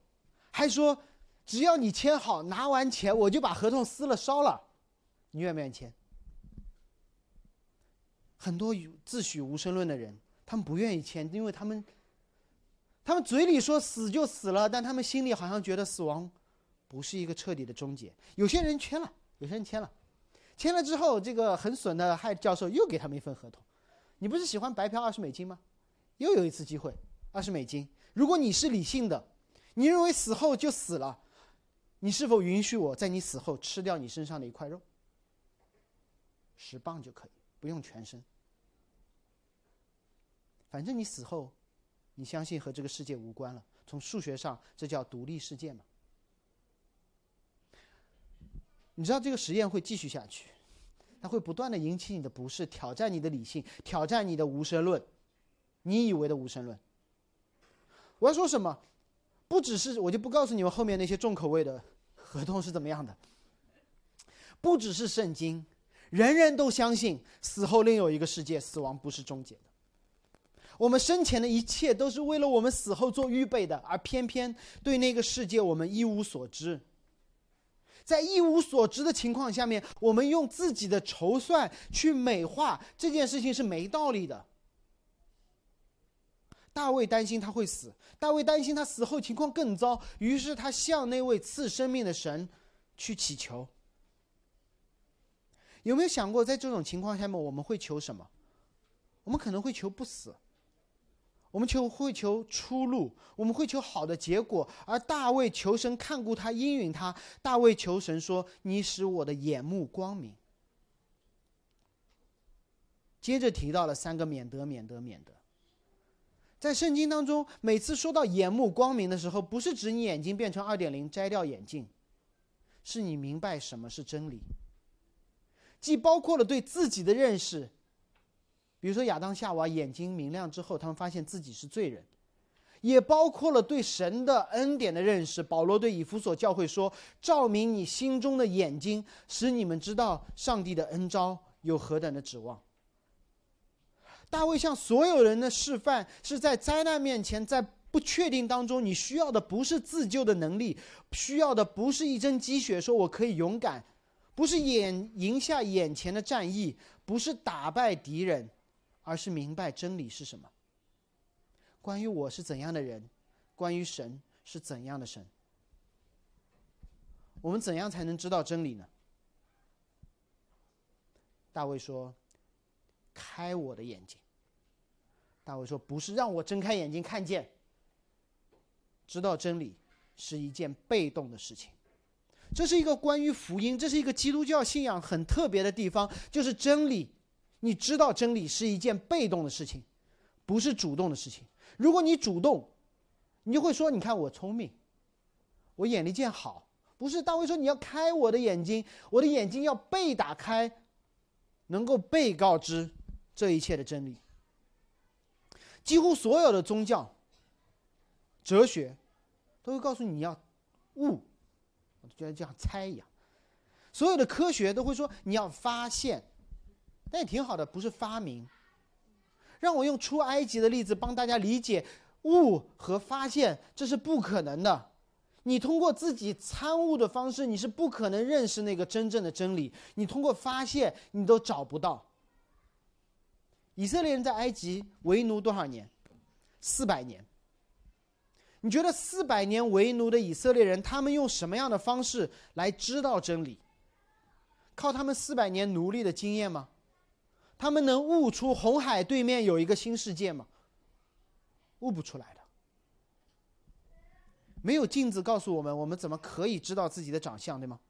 还说：“只要你签好，拿完钱，我就把合同撕了烧了。你愿不愿意签？”很多自诩无神论的人，他们不愿意签，因为他们，他们嘴里说死就死了，但他们心里好像觉得死亡不是一个彻底的终结。有些人签了，有些人签了，签了之后，这个很损的害教授又给他们一份合同：“你不是喜欢白嫖二十美金吗？又有一次机会。”二十美金。如果你是理性的，你认为死后就死了，你是否允许我在你死后吃掉你身上的一块肉？十磅就可以，不用全身。反正你死后，你相信和这个世界无关了。从数学上，这叫独立世界嘛？你知道这个实验会继续下去，它会不断的引起你的不适，挑战你的理性，挑战你的无神论，你以为的无神论。我要说什么？不只是我就不告诉你们后面那些重口味的合同是怎么样的。不只是圣经，人人都相信死后另有一个世界，死亡不是终结。我们生前的一切都是为了我们死后做预备的，而偏偏对那个世界我们一无所知。在一无所知的情况下面，我们用自己的筹算去美化这件事情是没道理的。大卫担心他会死，大卫担心他死后情况更糟，于是他向那位赐生命的神去祈求。有没有想过，在这种情况下面，我们会求什么？我们可能会求不死，我们求会求出路，我们会求好的结果。而大卫求神看顾他，应允他。大卫求神说：“你使我的眼目光明。”接着提到了三个免得，免得，免得。在圣经当中，每次说到眼目光明的时候，不是指你眼睛变成二点零，摘掉眼镜，是你明白什么是真理，既包括了对自己的认识，比如说亚当夏娃眼睛明亮之后，他们发现自己是罪人，也包括了对神的恩典的认识。保罗对以弗所教会说：“照明你心中的眼睛，使你们知道上帝的恩招有何等的指望。”大卫向所有人的示范，是在灾难面前，在不确定当中，你需要的不是自救的能力，需要的不是一针鸡血，说我可以勇敢，不是眼赢下眼前的战役，不是打败敌人，而是明白真理是什么。关于我是怎样的人，关于神是怎样的神，我们怎样才能知道真理呢？大卫说。开我的眼睛，大卫说：“不是让我睁开眼睛看见，知道真理是一件被动的事情。这是一个关于福音，这是一个基督教信仰很特别的地方，就是真理。你知道真理是一件被动的事情，不是主动的事情。如果你主动，你就会说：‘你看我聪明，我眼力见好。’不是大卫说你要开我的眼睛，我的眼睛要被打开，能够被告知。”这一切的真理，几乎所有的宗教、哲学都会告诉你要悟，我觉得就像猜一样。所有的科学都会说你要发现，但也挺好的，不是发明。让我用出埃及的例子帮大家理解悟和发现，这是不可能的。你通过自己参悟的方式，你是不可能认识那个真正的真理。你通过发现，你都找不到。以色列人在埃及为奴多少年？四百年。你觉得四百年为奴的以色列人，他们用什么样的方式来知道真理？靠他们四百年奴隶的经验吗？他们能悟出红海对面有一个新世界吗？悟不出来的。没有镜子告诉我们，我们怎么可以知道自己的长相，对吗？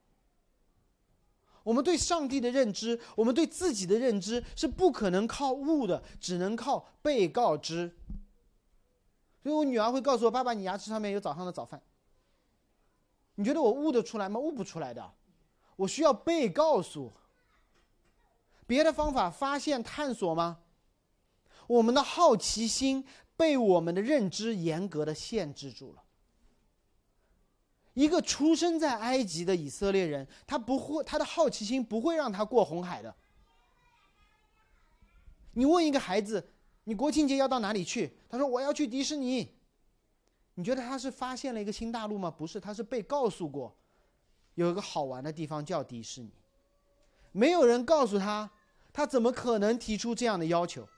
我们对上帝的认知，我们对自己的认知是不可能靠悟的，只能靠被告知。所以我女儿会告诉我：“爸爸，你牙齿上面有早上的早饭。”你觉得我悟得出来吗？悟不出来的，我需要被告诉。别的方法发现探索吗？我们的好奇心被我们的认知严格的限制住了。一个出生在埃及的以色列人，他不会，他的好奇心不会让他过红海的。你问一个孩子。你国庆节要到哪里去？他说我要去迪士尼。你觉得他是发现了一个新大陆吗？不是，他是被告诉过，有一个好玩的地方叫迪士尼。没有人告诉他，他怎么可能提出这样的要求？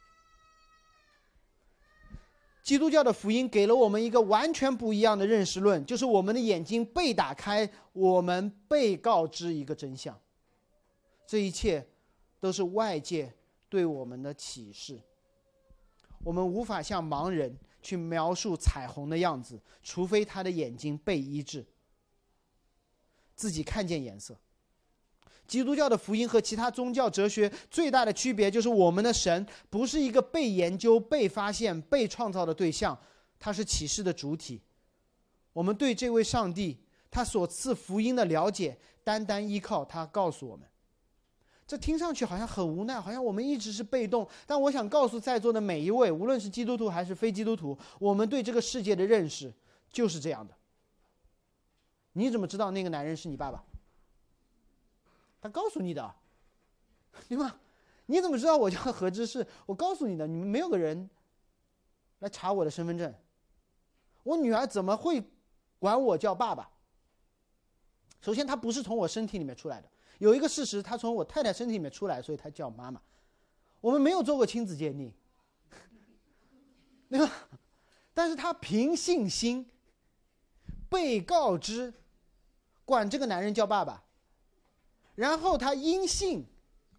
基督教的福音给了我们一个完全不一样的认识论，就是我们的眼睛被打开，我们被告知一个真相。这一切都是外界对我们的启示。我们无法向盲人去描述彩虹的样子，除非他的眼睛被医治，自己看见颜色。基督教的福音和其他宗教哲学最大的区别就是，我们的神不是一个被研究、被发现、被创造的对象，他是启示的主体。我们对这位上帝他所赐福音的了解，单单依靠他告诉我们。这听上去好像很无奈，好像我们一直是被动。但我想告诉在座的每一位，无论是基督徒还是非基督徒，我们对这个世界的认识就是这样的。你怎么知道那个男人是你爸爸？他告诉你的，<laughs> 对吗？你怎么知道我叫何知是？我告诉你的，你们没有个人来查我的身份证。我女儿怎么会管我叫爸爸？首先，他不是从我身体里面出来的。有一个事实，他从我太太身体里面出来，所以他叫妈妈。我们没有做过亲子鉴定，对吧？但是他凭信心被告知，管这个男人叫爸爸。然后他因信，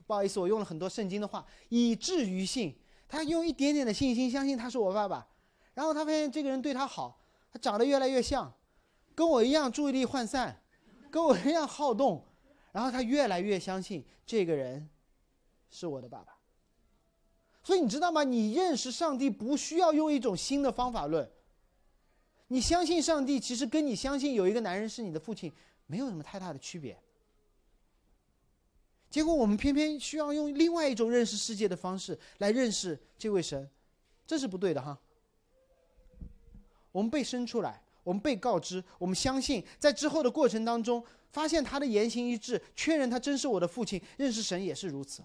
不好意思，我用了很多圣经的话，以至于信。他用一点点的信心相信他是我爸爸。然后他发现这个人对他好，他长得越来越像，跟我一样注意力涣散，跟我一样好动。然后他越来越相信这个人是我的爸爸，所以你知道吗？你认识上帝不需要用一种新的方法论。你相信上帝，其实跟你相信有一个男人是你的父亲没有什么太大的区别。结果我们偏偏需要用另外一种认识世界的方式来认识这位神，这是不对的哈。我们被生出来，我们被告知，我们相信，在之后的过程当中。发现他的言行一致，确认他真是我的父亲。认识神也是如此。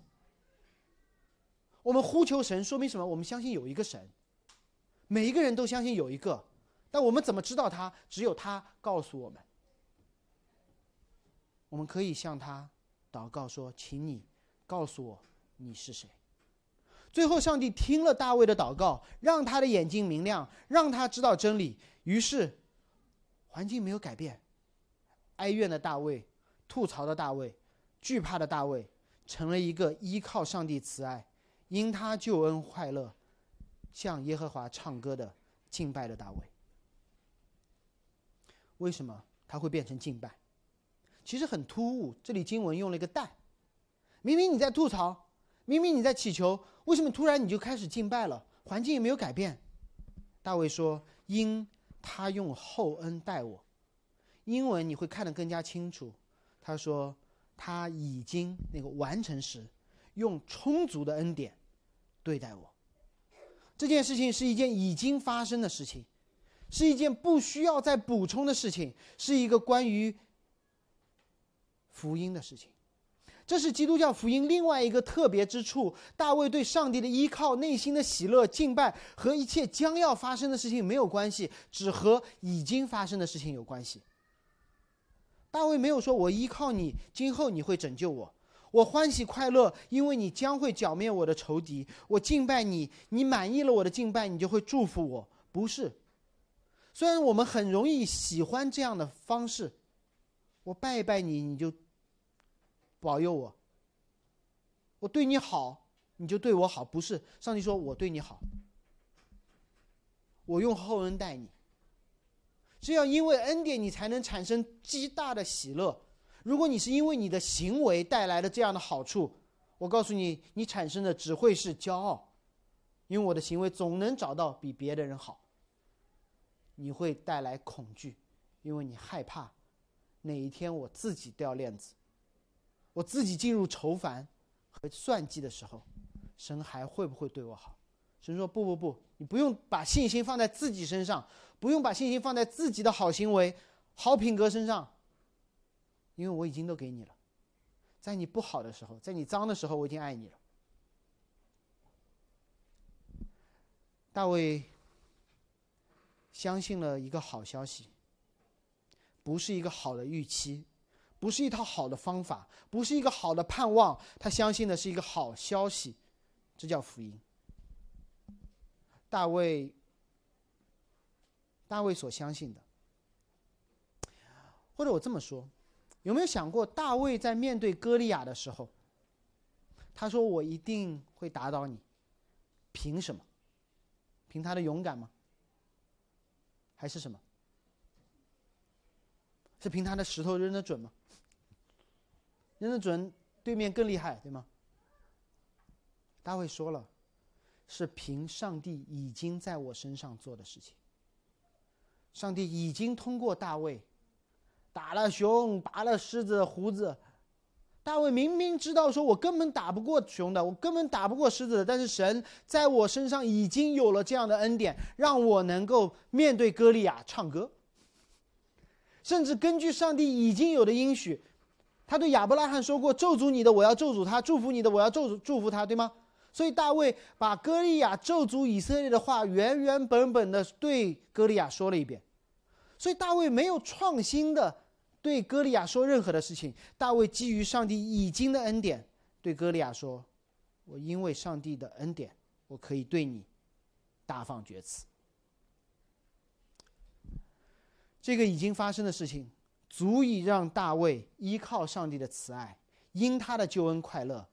我们呼求神，说明什么？我们相信有一个神，每一个人都相信有一个，但我们怎么知道他？只有他告诉我们。我们可以向他祷告说：“请你告诉我你是谁。”最后，上帝听了大卫的祷告，让他的眼睛明亮，让他知道真理。于是，环境没有改变。哀怨的大卫，吐槽的大卫，惧怕的大卫，成了一个依靠上帝慈爱、因他救恩快乐、向耶和华唱歌的敬拜的大卫。为什么他会变成敬拜？其实很突兀。这里经文用了一个“但”，明明你在吐槽，明明你在祈求，为什么突然你就开始敬拜了？环境也没有改变。大卫说：“因他用厚恩待我。”英文你会看得更加清楚。他说他已经那个完成时，用充足的恩典对待我。这件事情是一件已经发生的事情，是一件不需要再补充的事情，是一个关于福音的事情。这是基督教福音另外一个特别之处。大卫对上帝的依靠、内心的喜乐、敬拜和一切将要发生的事情没有关系，只和已经发生的事情有关系。大卫没有说：“我依靠你，今后你会拯救我。我欢喜快乐，因为你将会剿灭我的仇敌。我敬拜你，你满意了我的敬拜，你就会祝福我。”不是，虽然我们很容易喜欢这样的方式，我拜一拜你，你就保佑我；我对你好，你就对我好。不是，上帝说我对你好，我用厚恩待你。只要因为恩典，你才能产生极大的喜乐。如果你是因为你的行为带来的这样的好处，我告诉你，你产生的只会是骄傲，因为我的行为总能找到比别的人好。你会带来恐惧，因为你害怕哪一天我自己掉链子，我自己进入愁烦和算计的时候，神还会不会对我好？神说：不不不，你不用把信心放在自己身上，不用把信心放在自己的好行为、好品格身上，因为我已经都给你了。在你不好的时候，在你脏的时候，我已经爱你了。大卫相信了一个好消息，不是一个好的预期，不是一套好的方法，不是一个好的盼望，他相信的是一个好消息，这叫福音。大卫，大卫所相信的，或者我这么说。有没有想过，大卫在面对歌利亚的时候，他说：“我一定会打倒你。”凭什么？凭他的勇敢吗？还是什么？是凭他的石头扔的准吗？扔得准，对面更厉害，对吗？大卫说了，是凭上帝已经在我身上做的事情。上帝已经通过大卫。打了熊，拔了狮子的胡子。大卫明明知道，说我根本打不过熊的，我根本打不过狮子的。但是神在我身上已经有了这样的恩典，让我能够面对歌利亚唱歌。甚至根据上帝已经有的应许，他对亚伯拉罕说过：“咒诅你的，我要咒诅他；祝福你的，我要咒祝福他。”对吗？所以大卫把歌利亚咒诅以色列的话原原本本的对歌利亚说了一遍。所以大卫没有创新的。对歌利亚说任何的事情，大卫基于上帝已经的恩典，对歌利亚说：“我因为上帝的恩典，我可以对你大放厥词。”这个已经发生的事情，足以让大卫依靠上帝的慈爱，因他的救恩快乐，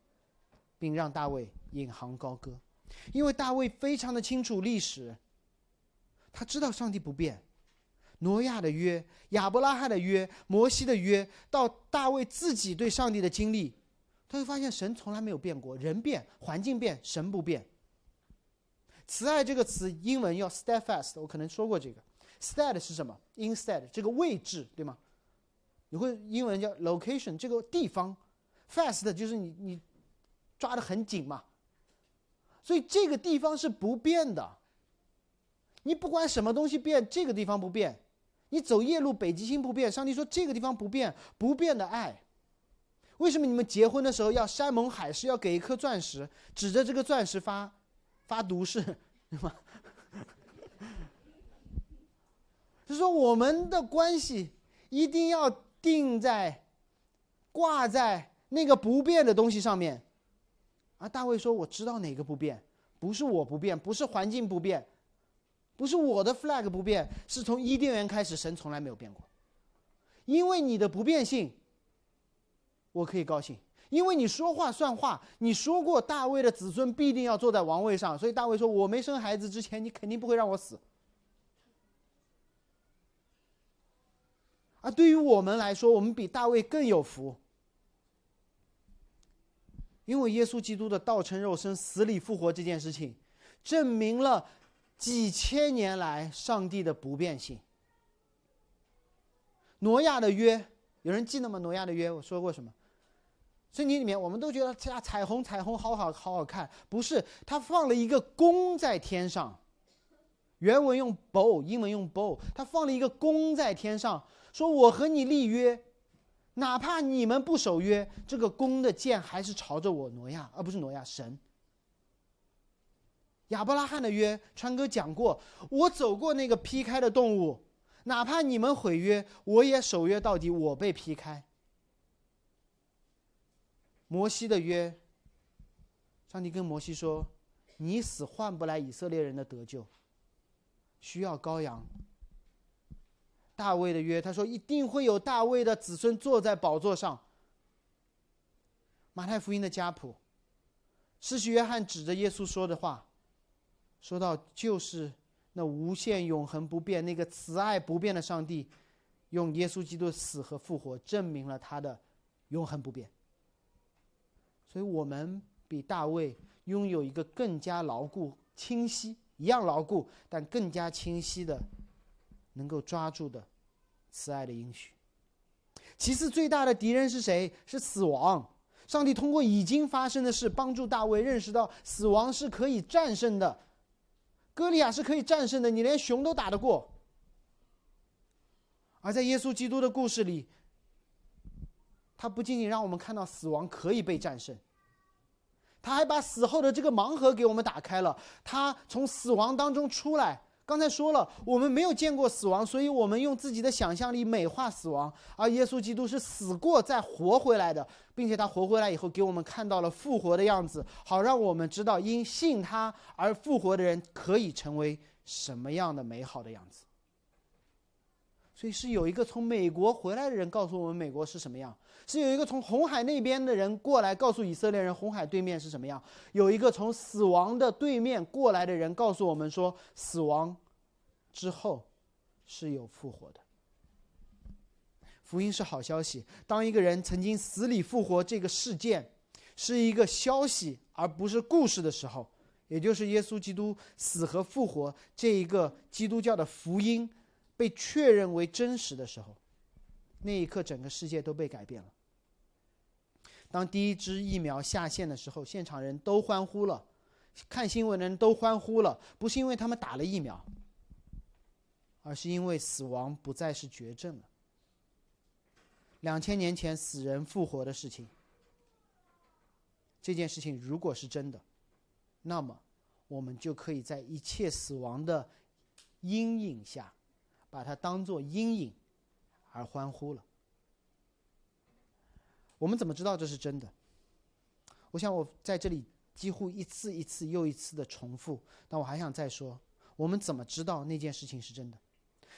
并让大卫引吭高歌，因为大卫非常的清楚历史，他知道上帝不变。挪亚的约、亚伯拉罕的约、摩西的约，到大卫自己对上帝的经历，他会发现神从来没有变过，人变，环境变，神不变。慈爱这个词，英文要 steadfast，我可能说过这个。stead 是什么？instead 这个位置，对吗？你会英文叫 location 这个地方，fast 就是你你抓的很紧嘛。所以这个地方是不变的。你不管什么东西变，这个地方不变。你走夜路，北极星不变。上帝说这个地方不变，不变的爱。为什么你们结婚的时候要山盟海誓，要给一颗钻石，指着这个钻石发发毒誓，对吗？<laughs> 就说我们的关系一定要定在挂在那个不变的东西上面。啊，大卫说：“我知道哪个不变，不是我不变，不是环境不变。”不是我的 flag 不变，是从伊甸园开始，神从来没有变过。因为你的不变性，我可以高兴。因为你说话算话，你说过大卫的子孙必定要坐在王位上，所以大卫说：“我没生孩子之前，你肯定不会让我死。”而对于我们来说，我们比大卫更有福，因为耶稣基督的道成肉身、死里复活这件事情，证明了。几千年来，上帝的不变性。挪亚的约，有人记得吗？挪亚的约，我说过什么？圣经里面，我们都觉得呀，彩虹，彩虹，好好，好好看。不是，他放了一个弓在天上，原文用 bow，英文用 bow，他放了一个弓在天上，说我和你立约，哪怕你们不守约，这个弓的箭还是朝着我挪亚，而不是挪亚神。亚伯拉罕的约，川哥讲过，我走过那个劈开的动物，哪怕你们毁约，我也守约到底。我被劈开。摩西的约，上帝跟摩西说：“你死换不来以色列人的得救，需要羔羊大卫的约，他说一定会有大卫的子孙坐在宝座上。马太福音的家谱，施洗约翰指着耶稣说的话，说到就是那无限永恒不变、那个慈爱不变的上帝，用耶稣基督的死和复活证明了他的永恒不变。所以我们比大卫拥有一个更加牢固、清晰，一样牢固，但更加清晰的，能够抓住的慈爱的应许。其次，最大的敌人是谁？是死亡。上帝通过已经发生的事，帮助大卫认识到死亡是可以战胜的，歌利亚是可以战胜的，你连熊都打得过。而在耶稣基督的故事里，他不仅仅让我们看到死亡可以被战胜，他还把死后的这个盲盒给我们打开了，他从死亡当中出来。刚才说了，我们没有见过死亡，所以我们用自己的想象力美化死亡。而耶稣基督是死过再活回来的，并且他活回来以后，给我们看到了复活的样子，好让我们知道因信他而复活的人可以成为什么样的美好的样子。所以是有一个从美国回来的人告诉我们美国是什么样，是有一个从红海那边的人过来告诉以色列人红海对面是什么样，有一个从死亡的对面过来的人告诉我们说死亡之后是有复活的。福音是好消息，当一个人曾经死里复活这个事件是一个消息而不是故事的时候，也就是耶稣基督死和复活这一个基督教的福音。被确认为真实的时候，那一刻整个世界都被改变了。当第一支疫苗下线的时候，现场人都欢呼了，看新闻的人都欢呼了，不是因为他们打了疫苗，而是因为死亡不再是绝症了。两千年前死人复活的事情，这件事情如果是真的，那么我们就可以在一切死亡的阴影下。把它当做阴影而欢呼了。我们怎么知道这是真的？我想我在这里几乎一次一次又一次的重复，但我还想再说，我们怎么知道那件事情是真的？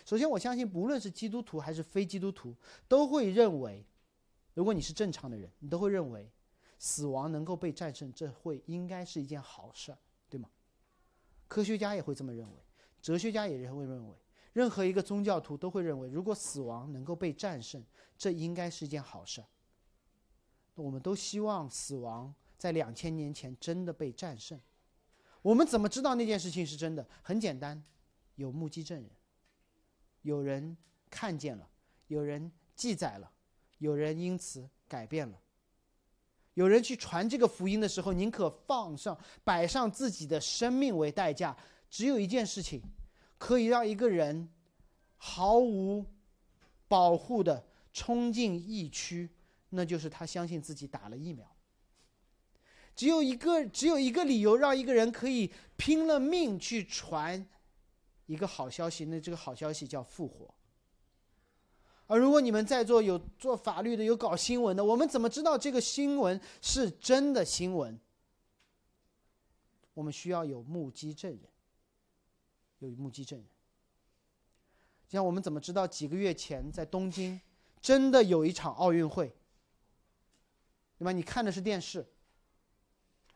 首先，我相信不论是基督徒还是非基督徒，都会认为，如果你是正常的人，你都会认为，死亡能够被战胜，这会应该是一件好事儿，对吗？科学家也会这么认为，哲学家也会认为。任何一个宗教徒都会认为，如果死亡能够被战胜，这应该是一件好事。我们都希望死亡在两千年前真的被战胜。我们怎么知道那件事情是真的？很简单，有目击证人，有人看见了，有人记载了，有人因此改变了。有人去传这个福音的时候，宁可放上摆上自己的生命为代价。只有一件事情。可以让一个人毫无保护的冲进疫区，那就是他相信自己打了疫苗。只有一个，只有一个理由让一个人可以拼了命去传一个好消息，那这个好消息叫复活。而如果你们在座有做法律的，有搞新闻的，我们怎么知道这个新闻是真的新闻？我们需要有目击证人。有目击证人，就像我们怎么知道几个月前在东京真的有一场奥运会？对吧？你看的是电视。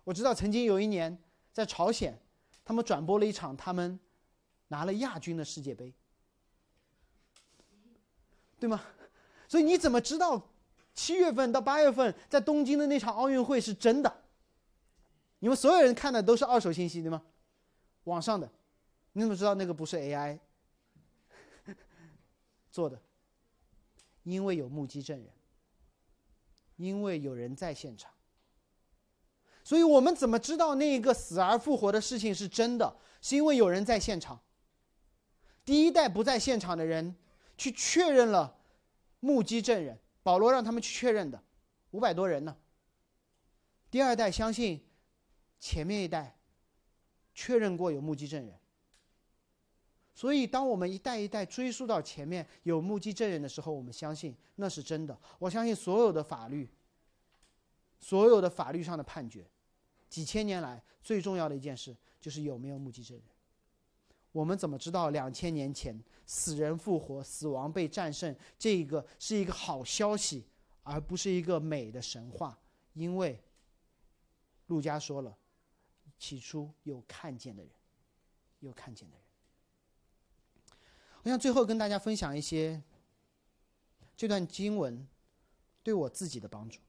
我知道曾经有一年在朝鲜，他们转播了一场他们拿了亚军的世界杯，对吗？所以你怎么知道七月份到八月份在东京的那场奥运会是真的？你们所有人看的都是二手信息，对吗？网上的。你怎么知道那个不是 AI <laughs> 做的？因为有目击证人，因为有人在现场。所以我们怎么知道那个死而复活的事情是真的？是因为有人在现场。第一代不在现场的人去确认了目击证人，保罗让他们去确认的，五百多人呢。第二代相信前面一代确认过有目击证人。所以，当我们一代一代追溯到前面有目击证人的时候，我们相信那是真的。我相信所有的法律，所有的法律上的判决，几千年来最重要的一件事就是有没有目击证人。我们怎么知道两千年前死人复活、死亡被战胜这个是一个好消息，而不是一个美的神话？因为陆家说了，起初有看见的人，有看见的人。我想最后跟大家分享一些这段经文对我自己的帮助。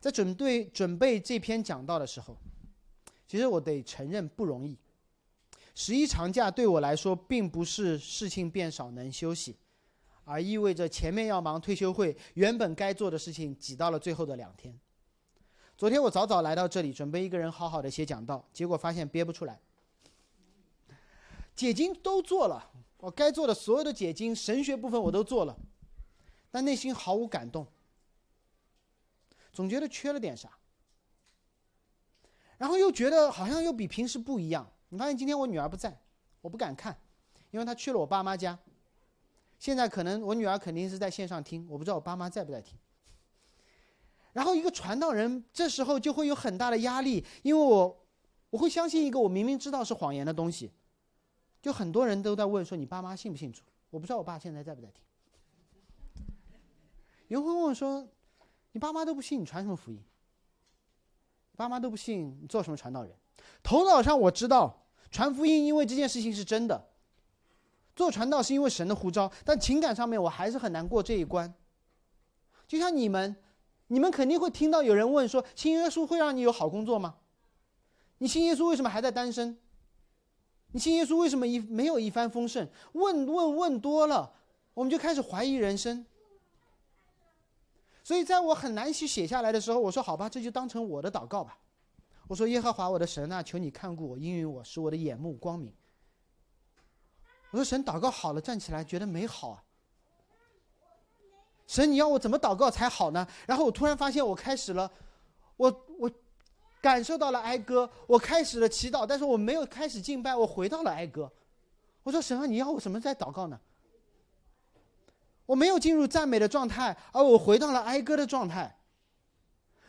在准备准备这篇讲道的时候，其实我得承认不容易。十一长假对我来说，并不是事情变少能休息，而意味着前面要忙退休会，原本该做的事情挤到了最后的两天。昨天我早早来到这里，准备一个人好好的写讲道，结果发现憋不出来。解经都做了，我该做的所有的解经神学部分我都做了，但内心毫无感动。总觉得缺了点啥，然后又觉得好像又比平时不一样。你发现今天我女儿不在，我不敢看，因为她去了我爸妈家。现在可能我女儿肯定是在线上听，我不知道我爸妈在不在听。然后一个传道人这时候就会有很大的压力，因为我我会相信一个我明明知道是谎言的东西。就很多人都在问说你爸妈信不信主？我不知道我爸现在在不在听。有人会问我说。你爸妈都不信，你传什么福音？爸妈都不信，你做什么传道人？头脑上我知道传福音，因为这件事情是真的；做传道是因为神的呼召，但情感上面我还是很难过这一关。就像你们，你们肯定会听到有人问说：“信耶稣会让你有好工作吗？你信耶稣为什么还在单身？你信耶稣为什么一没有一帆风顺？”问问问多了，我们就开始怀疑人生。所以，在我很难去写下来的时候，我说：“好吧，这就当成我的祷告吧。”我说：“耶和华我的神啊，求你看顾我，应允我，使我的眼目光明。”我说：“神，祷告好了，站起来，觉得没好啊。”神，你要我怎么祷告才好呢？然后我突然发现，我开始了，我感受到了哀歌，我开始了祈祷，但是我没有开始敬拜，我回到了哀歌。我说：“神啊，你要我什么在祷告呢？”我没有进入赞美的状态，而我回到了哀歌的状态。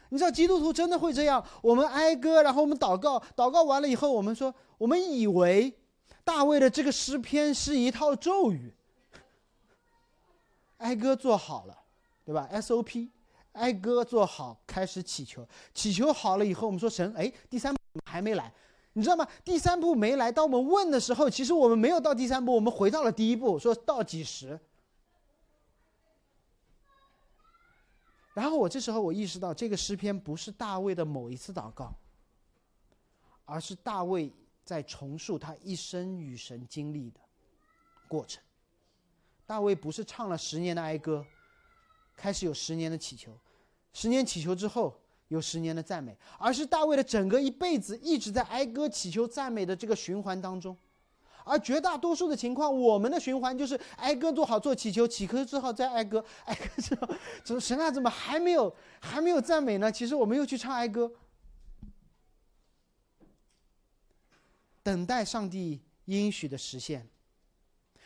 你知道基督徒真的会这样？我们哀歌，然后我们祷告，祷告完了以后，我们说，我们以为大卫的这个诗篇是一套咒语。哀歌做好了，对吧？SOP，哀歌做好，开始祈求，祈求好了以后，我们说神，哎，第三步还没来，你知道吗？第三步没来，当我们问的时候，其实我们没有到第三步，我们回到了第一步，说到几时？然后我这时候我意识到，这个诗篇不是大卫的某一次祷告，而是大卫在重述他一生与神经历的过程。大卫不是唱了十年的哀歌，开始有十年的祈求，十年祈求之后有十年的赞美，而是大卫的整个一辈子一直在哀歌、祈求、赞美的这个循环当中。而绝大多数的情况，我们的循环就是哀歌做好做祈求，祈求之后再哀歌，哀歌之后，怎么神啊？怎么还没有还没有赞美呢？其实我们又去唱哀歌，等待上帝应许的实现。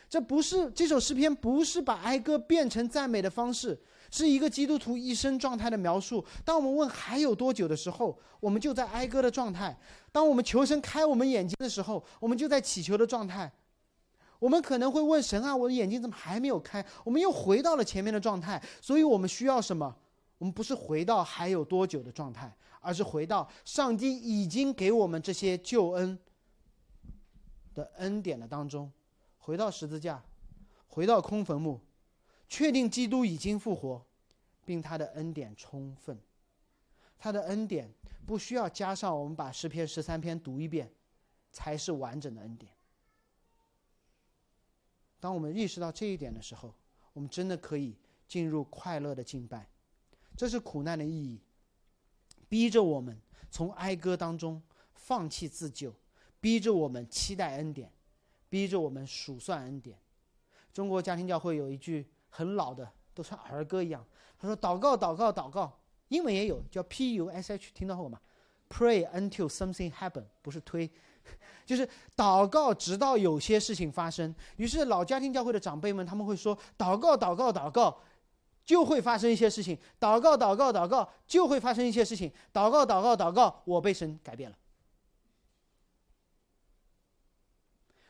这不是这首诗篇，不是把哀歌变成赞美的方式。是一个基督徒一生状态的描述。当我们问还有多久的时候，我们就在哀歌的状态；当我们求神开我们眼睛的时候，我们就在祈求的状态。我们可能会问神啊，我的眼睛怎么还没有开？我们又回到了前面的状态。所以我们需要什么？我们不是回到还有多久的状态，而是回到上帝已经给我们这些救恩的恩典的当中，回到十字架，回到空坟墓。确定基督已经复活，并他的恩典充分，他的恩典不需要加上我们把诗篇十三篇读一遍，才是完整的恩典。当我们意识到这一点的时候，我们真的可以进入快乐的敬拜。这是苦难的意义，逼着我们从哀歌当中放弃自救，逼着我们期待恩典，逼着我们数算恩典。中国家庭教会有一句。很老的，都像儿歌一样。他说：“祷告，祷告，祷告。”英文也有叫 P U S H，听到过吗？Pray until something happen，不是推，<laughs> 就是祷告直到有些事情发生。于是老家庭教会的长辈们他们会说：“祷告，祷告，祷告，就会发生一些事情。祷告，祷告，祷告，就会发生一些事情。祷告，祷告，祷告，我被神改变了。”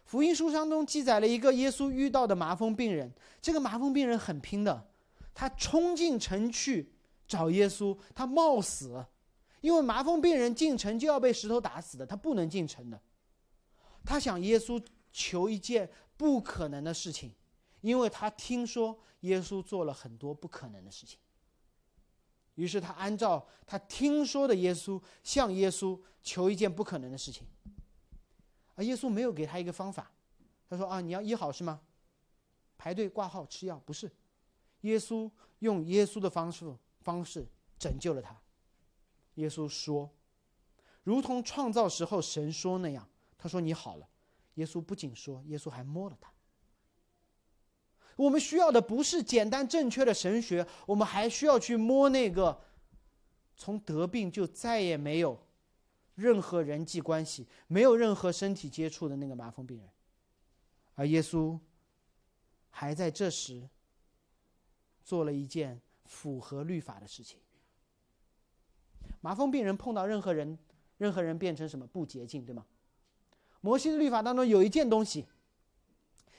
福音书当中记载了一个耶稣遇到的麻风病人，这个麻风病人很拼的，他冲进城去找耶稣，他冒死，因为麻风病人进城就要被石头打死的，他不能进城的。他向耶稣求一件不可能的事情，因为他听说耶稣做了很多不可能的事情。于是他按照他听说的耶稣向耶稣求一件不可能的事情。啊耶稣没有给他一个方法，他说：“啊，你要医好是吗？排队挂号吃药不是？耶稣用耶稣的方式方式拯救了他。耶稣说，如同创造时候神说那样，他说你好了。耶稣不仅说，耶稣还摸了他。我们需要的不是简单正确的神学，我们还需要去摸那个从得病就再也没有。”任何人际关系没有任何身体接触的那个麻风病人，而耶稣还在这时做了一件符合律法的事情。麻风病人碰到任何人，任何人变成什么不洁净，对吗？摩西的律法当中有一件东西，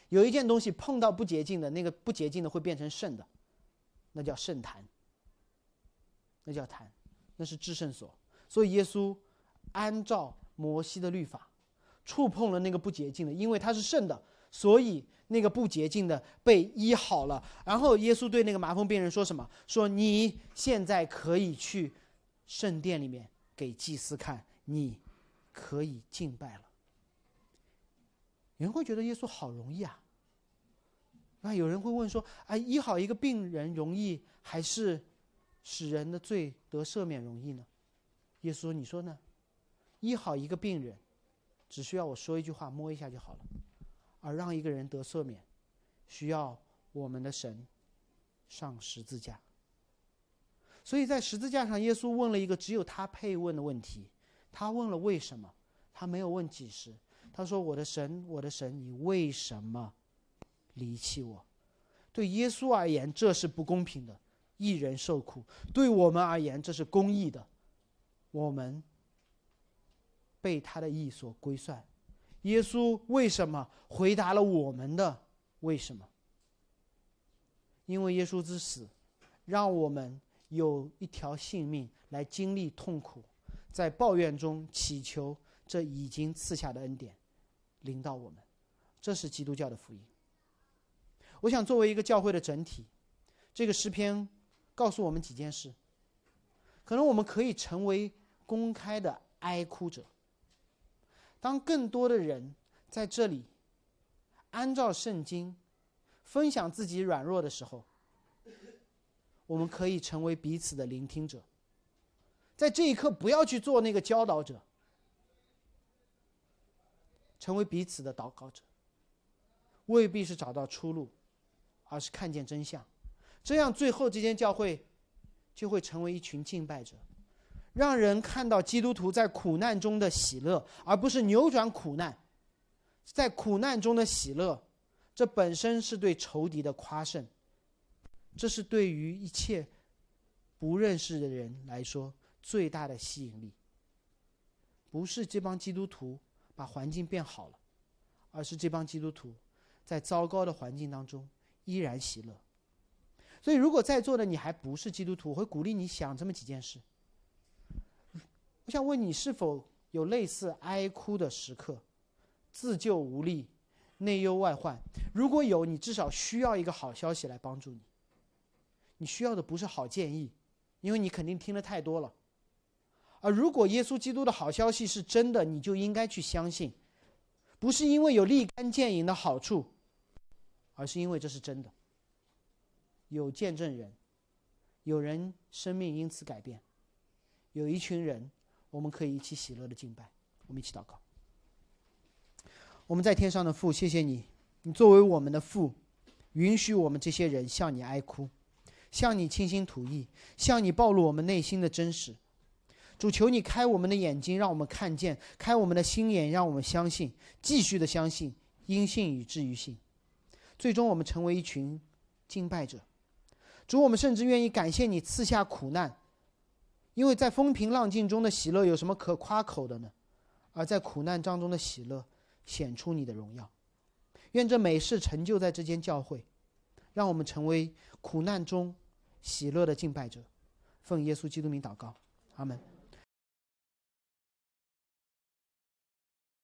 有一件东西碰到不洁净的那个不洁净的会变成圣的，那叫圣坛，那叫坛，那是至圣所。所以耶稣。按照摩西的律法，触碰了那个不洁净的，因为它是圣的，所以那个不洁净的被医好了。然后耶稣对那个麻风病人说什么？说你现在可以去圣殿里面给祭司看，你可以敬拜了。有人会觉得耶稣好容易啊？那有人会问说：哎，医好一个病人容易，还是使人的罪得赦免容易呢？耶稣，你说呢？医好一个病人，只需要我说一句话，摸一下就好了；而让一个人得赦免，需要我们的神上十字架。所以在十字架上，耶稣问了一个只有他配问的问题。他问了为什么，他没有问几时。他说：“我的神，我的神，你为什么离弃我？”对耶稣而言，这是不公平的；一人受苦，对我们而言，这是公义的。我们。被他的意所归算，耶稣为什么回答了我们的为什么？因为耶稣之死，让我们有一条性命来经历痛苦，在抱怨中祈求这已经赐下的恩典临到我们，这是基督教的福音。我想作为一个教会的整体，这个诗篇告诉我们几件事。可能我们可以成为公开的哀哭者。当更多的人在这里按照圣经分享自己软弱的时候，我们可以成为彼此的聆听者。在这一刻，不要去做那个教导者，成为彼此的祷告者。未必是找到出路，而是看见真相。这样，最后这间教会就会成为一群敬拜者。让人看到基督徒在苦难中的喜乐，而不是扭转苦难，在苦难中的喜乐，这本身是对仇敌的夸胜，这是对于一切不认识的人来说最大的吸引力。不是这帮基督徒把环境变好了，而是这帮基督徒在糟糕的环境当中依然喜乐。所以，如果在座的你还不是基督徒，我会鼓励你想这么几件事。我想问你，是否有类似哀哭的时刻，自救无力，内忧外患？如果有，你至少需要一个好消息来帮助你。你需要的不是好建议，因为你肯定听的太多了。而如果耶稣基督的好消息是真的，你就应该去相信，不是因为有立竿见影的好处，而是因为这是真的。有见证人，有人生命因此改变，有一群人。我们可以一起喜乐的敬拜，我们一起祷告。我们在天上的父，谢谢你，你作为我们的父，允许我们这些人向你哀哭，向你倾心吐意，向你暴露我们内心的真实。主求你开我们的眼睛，让我们看见；开我们的心眼，让我们相信，继续的相信，因信以至于信，最终我们成为一群敬拜者。主，我们甚至愿意感谢你赐下苦难。因为在风平浪静中的喜乐有什么可夸口的呢？而在苦难当中的喜乐显出你的荣耀。愿这美事成就在这间教会，让我们成为苦难中喜乐的敬拜者。奉耶稣基督名祷告，阿门。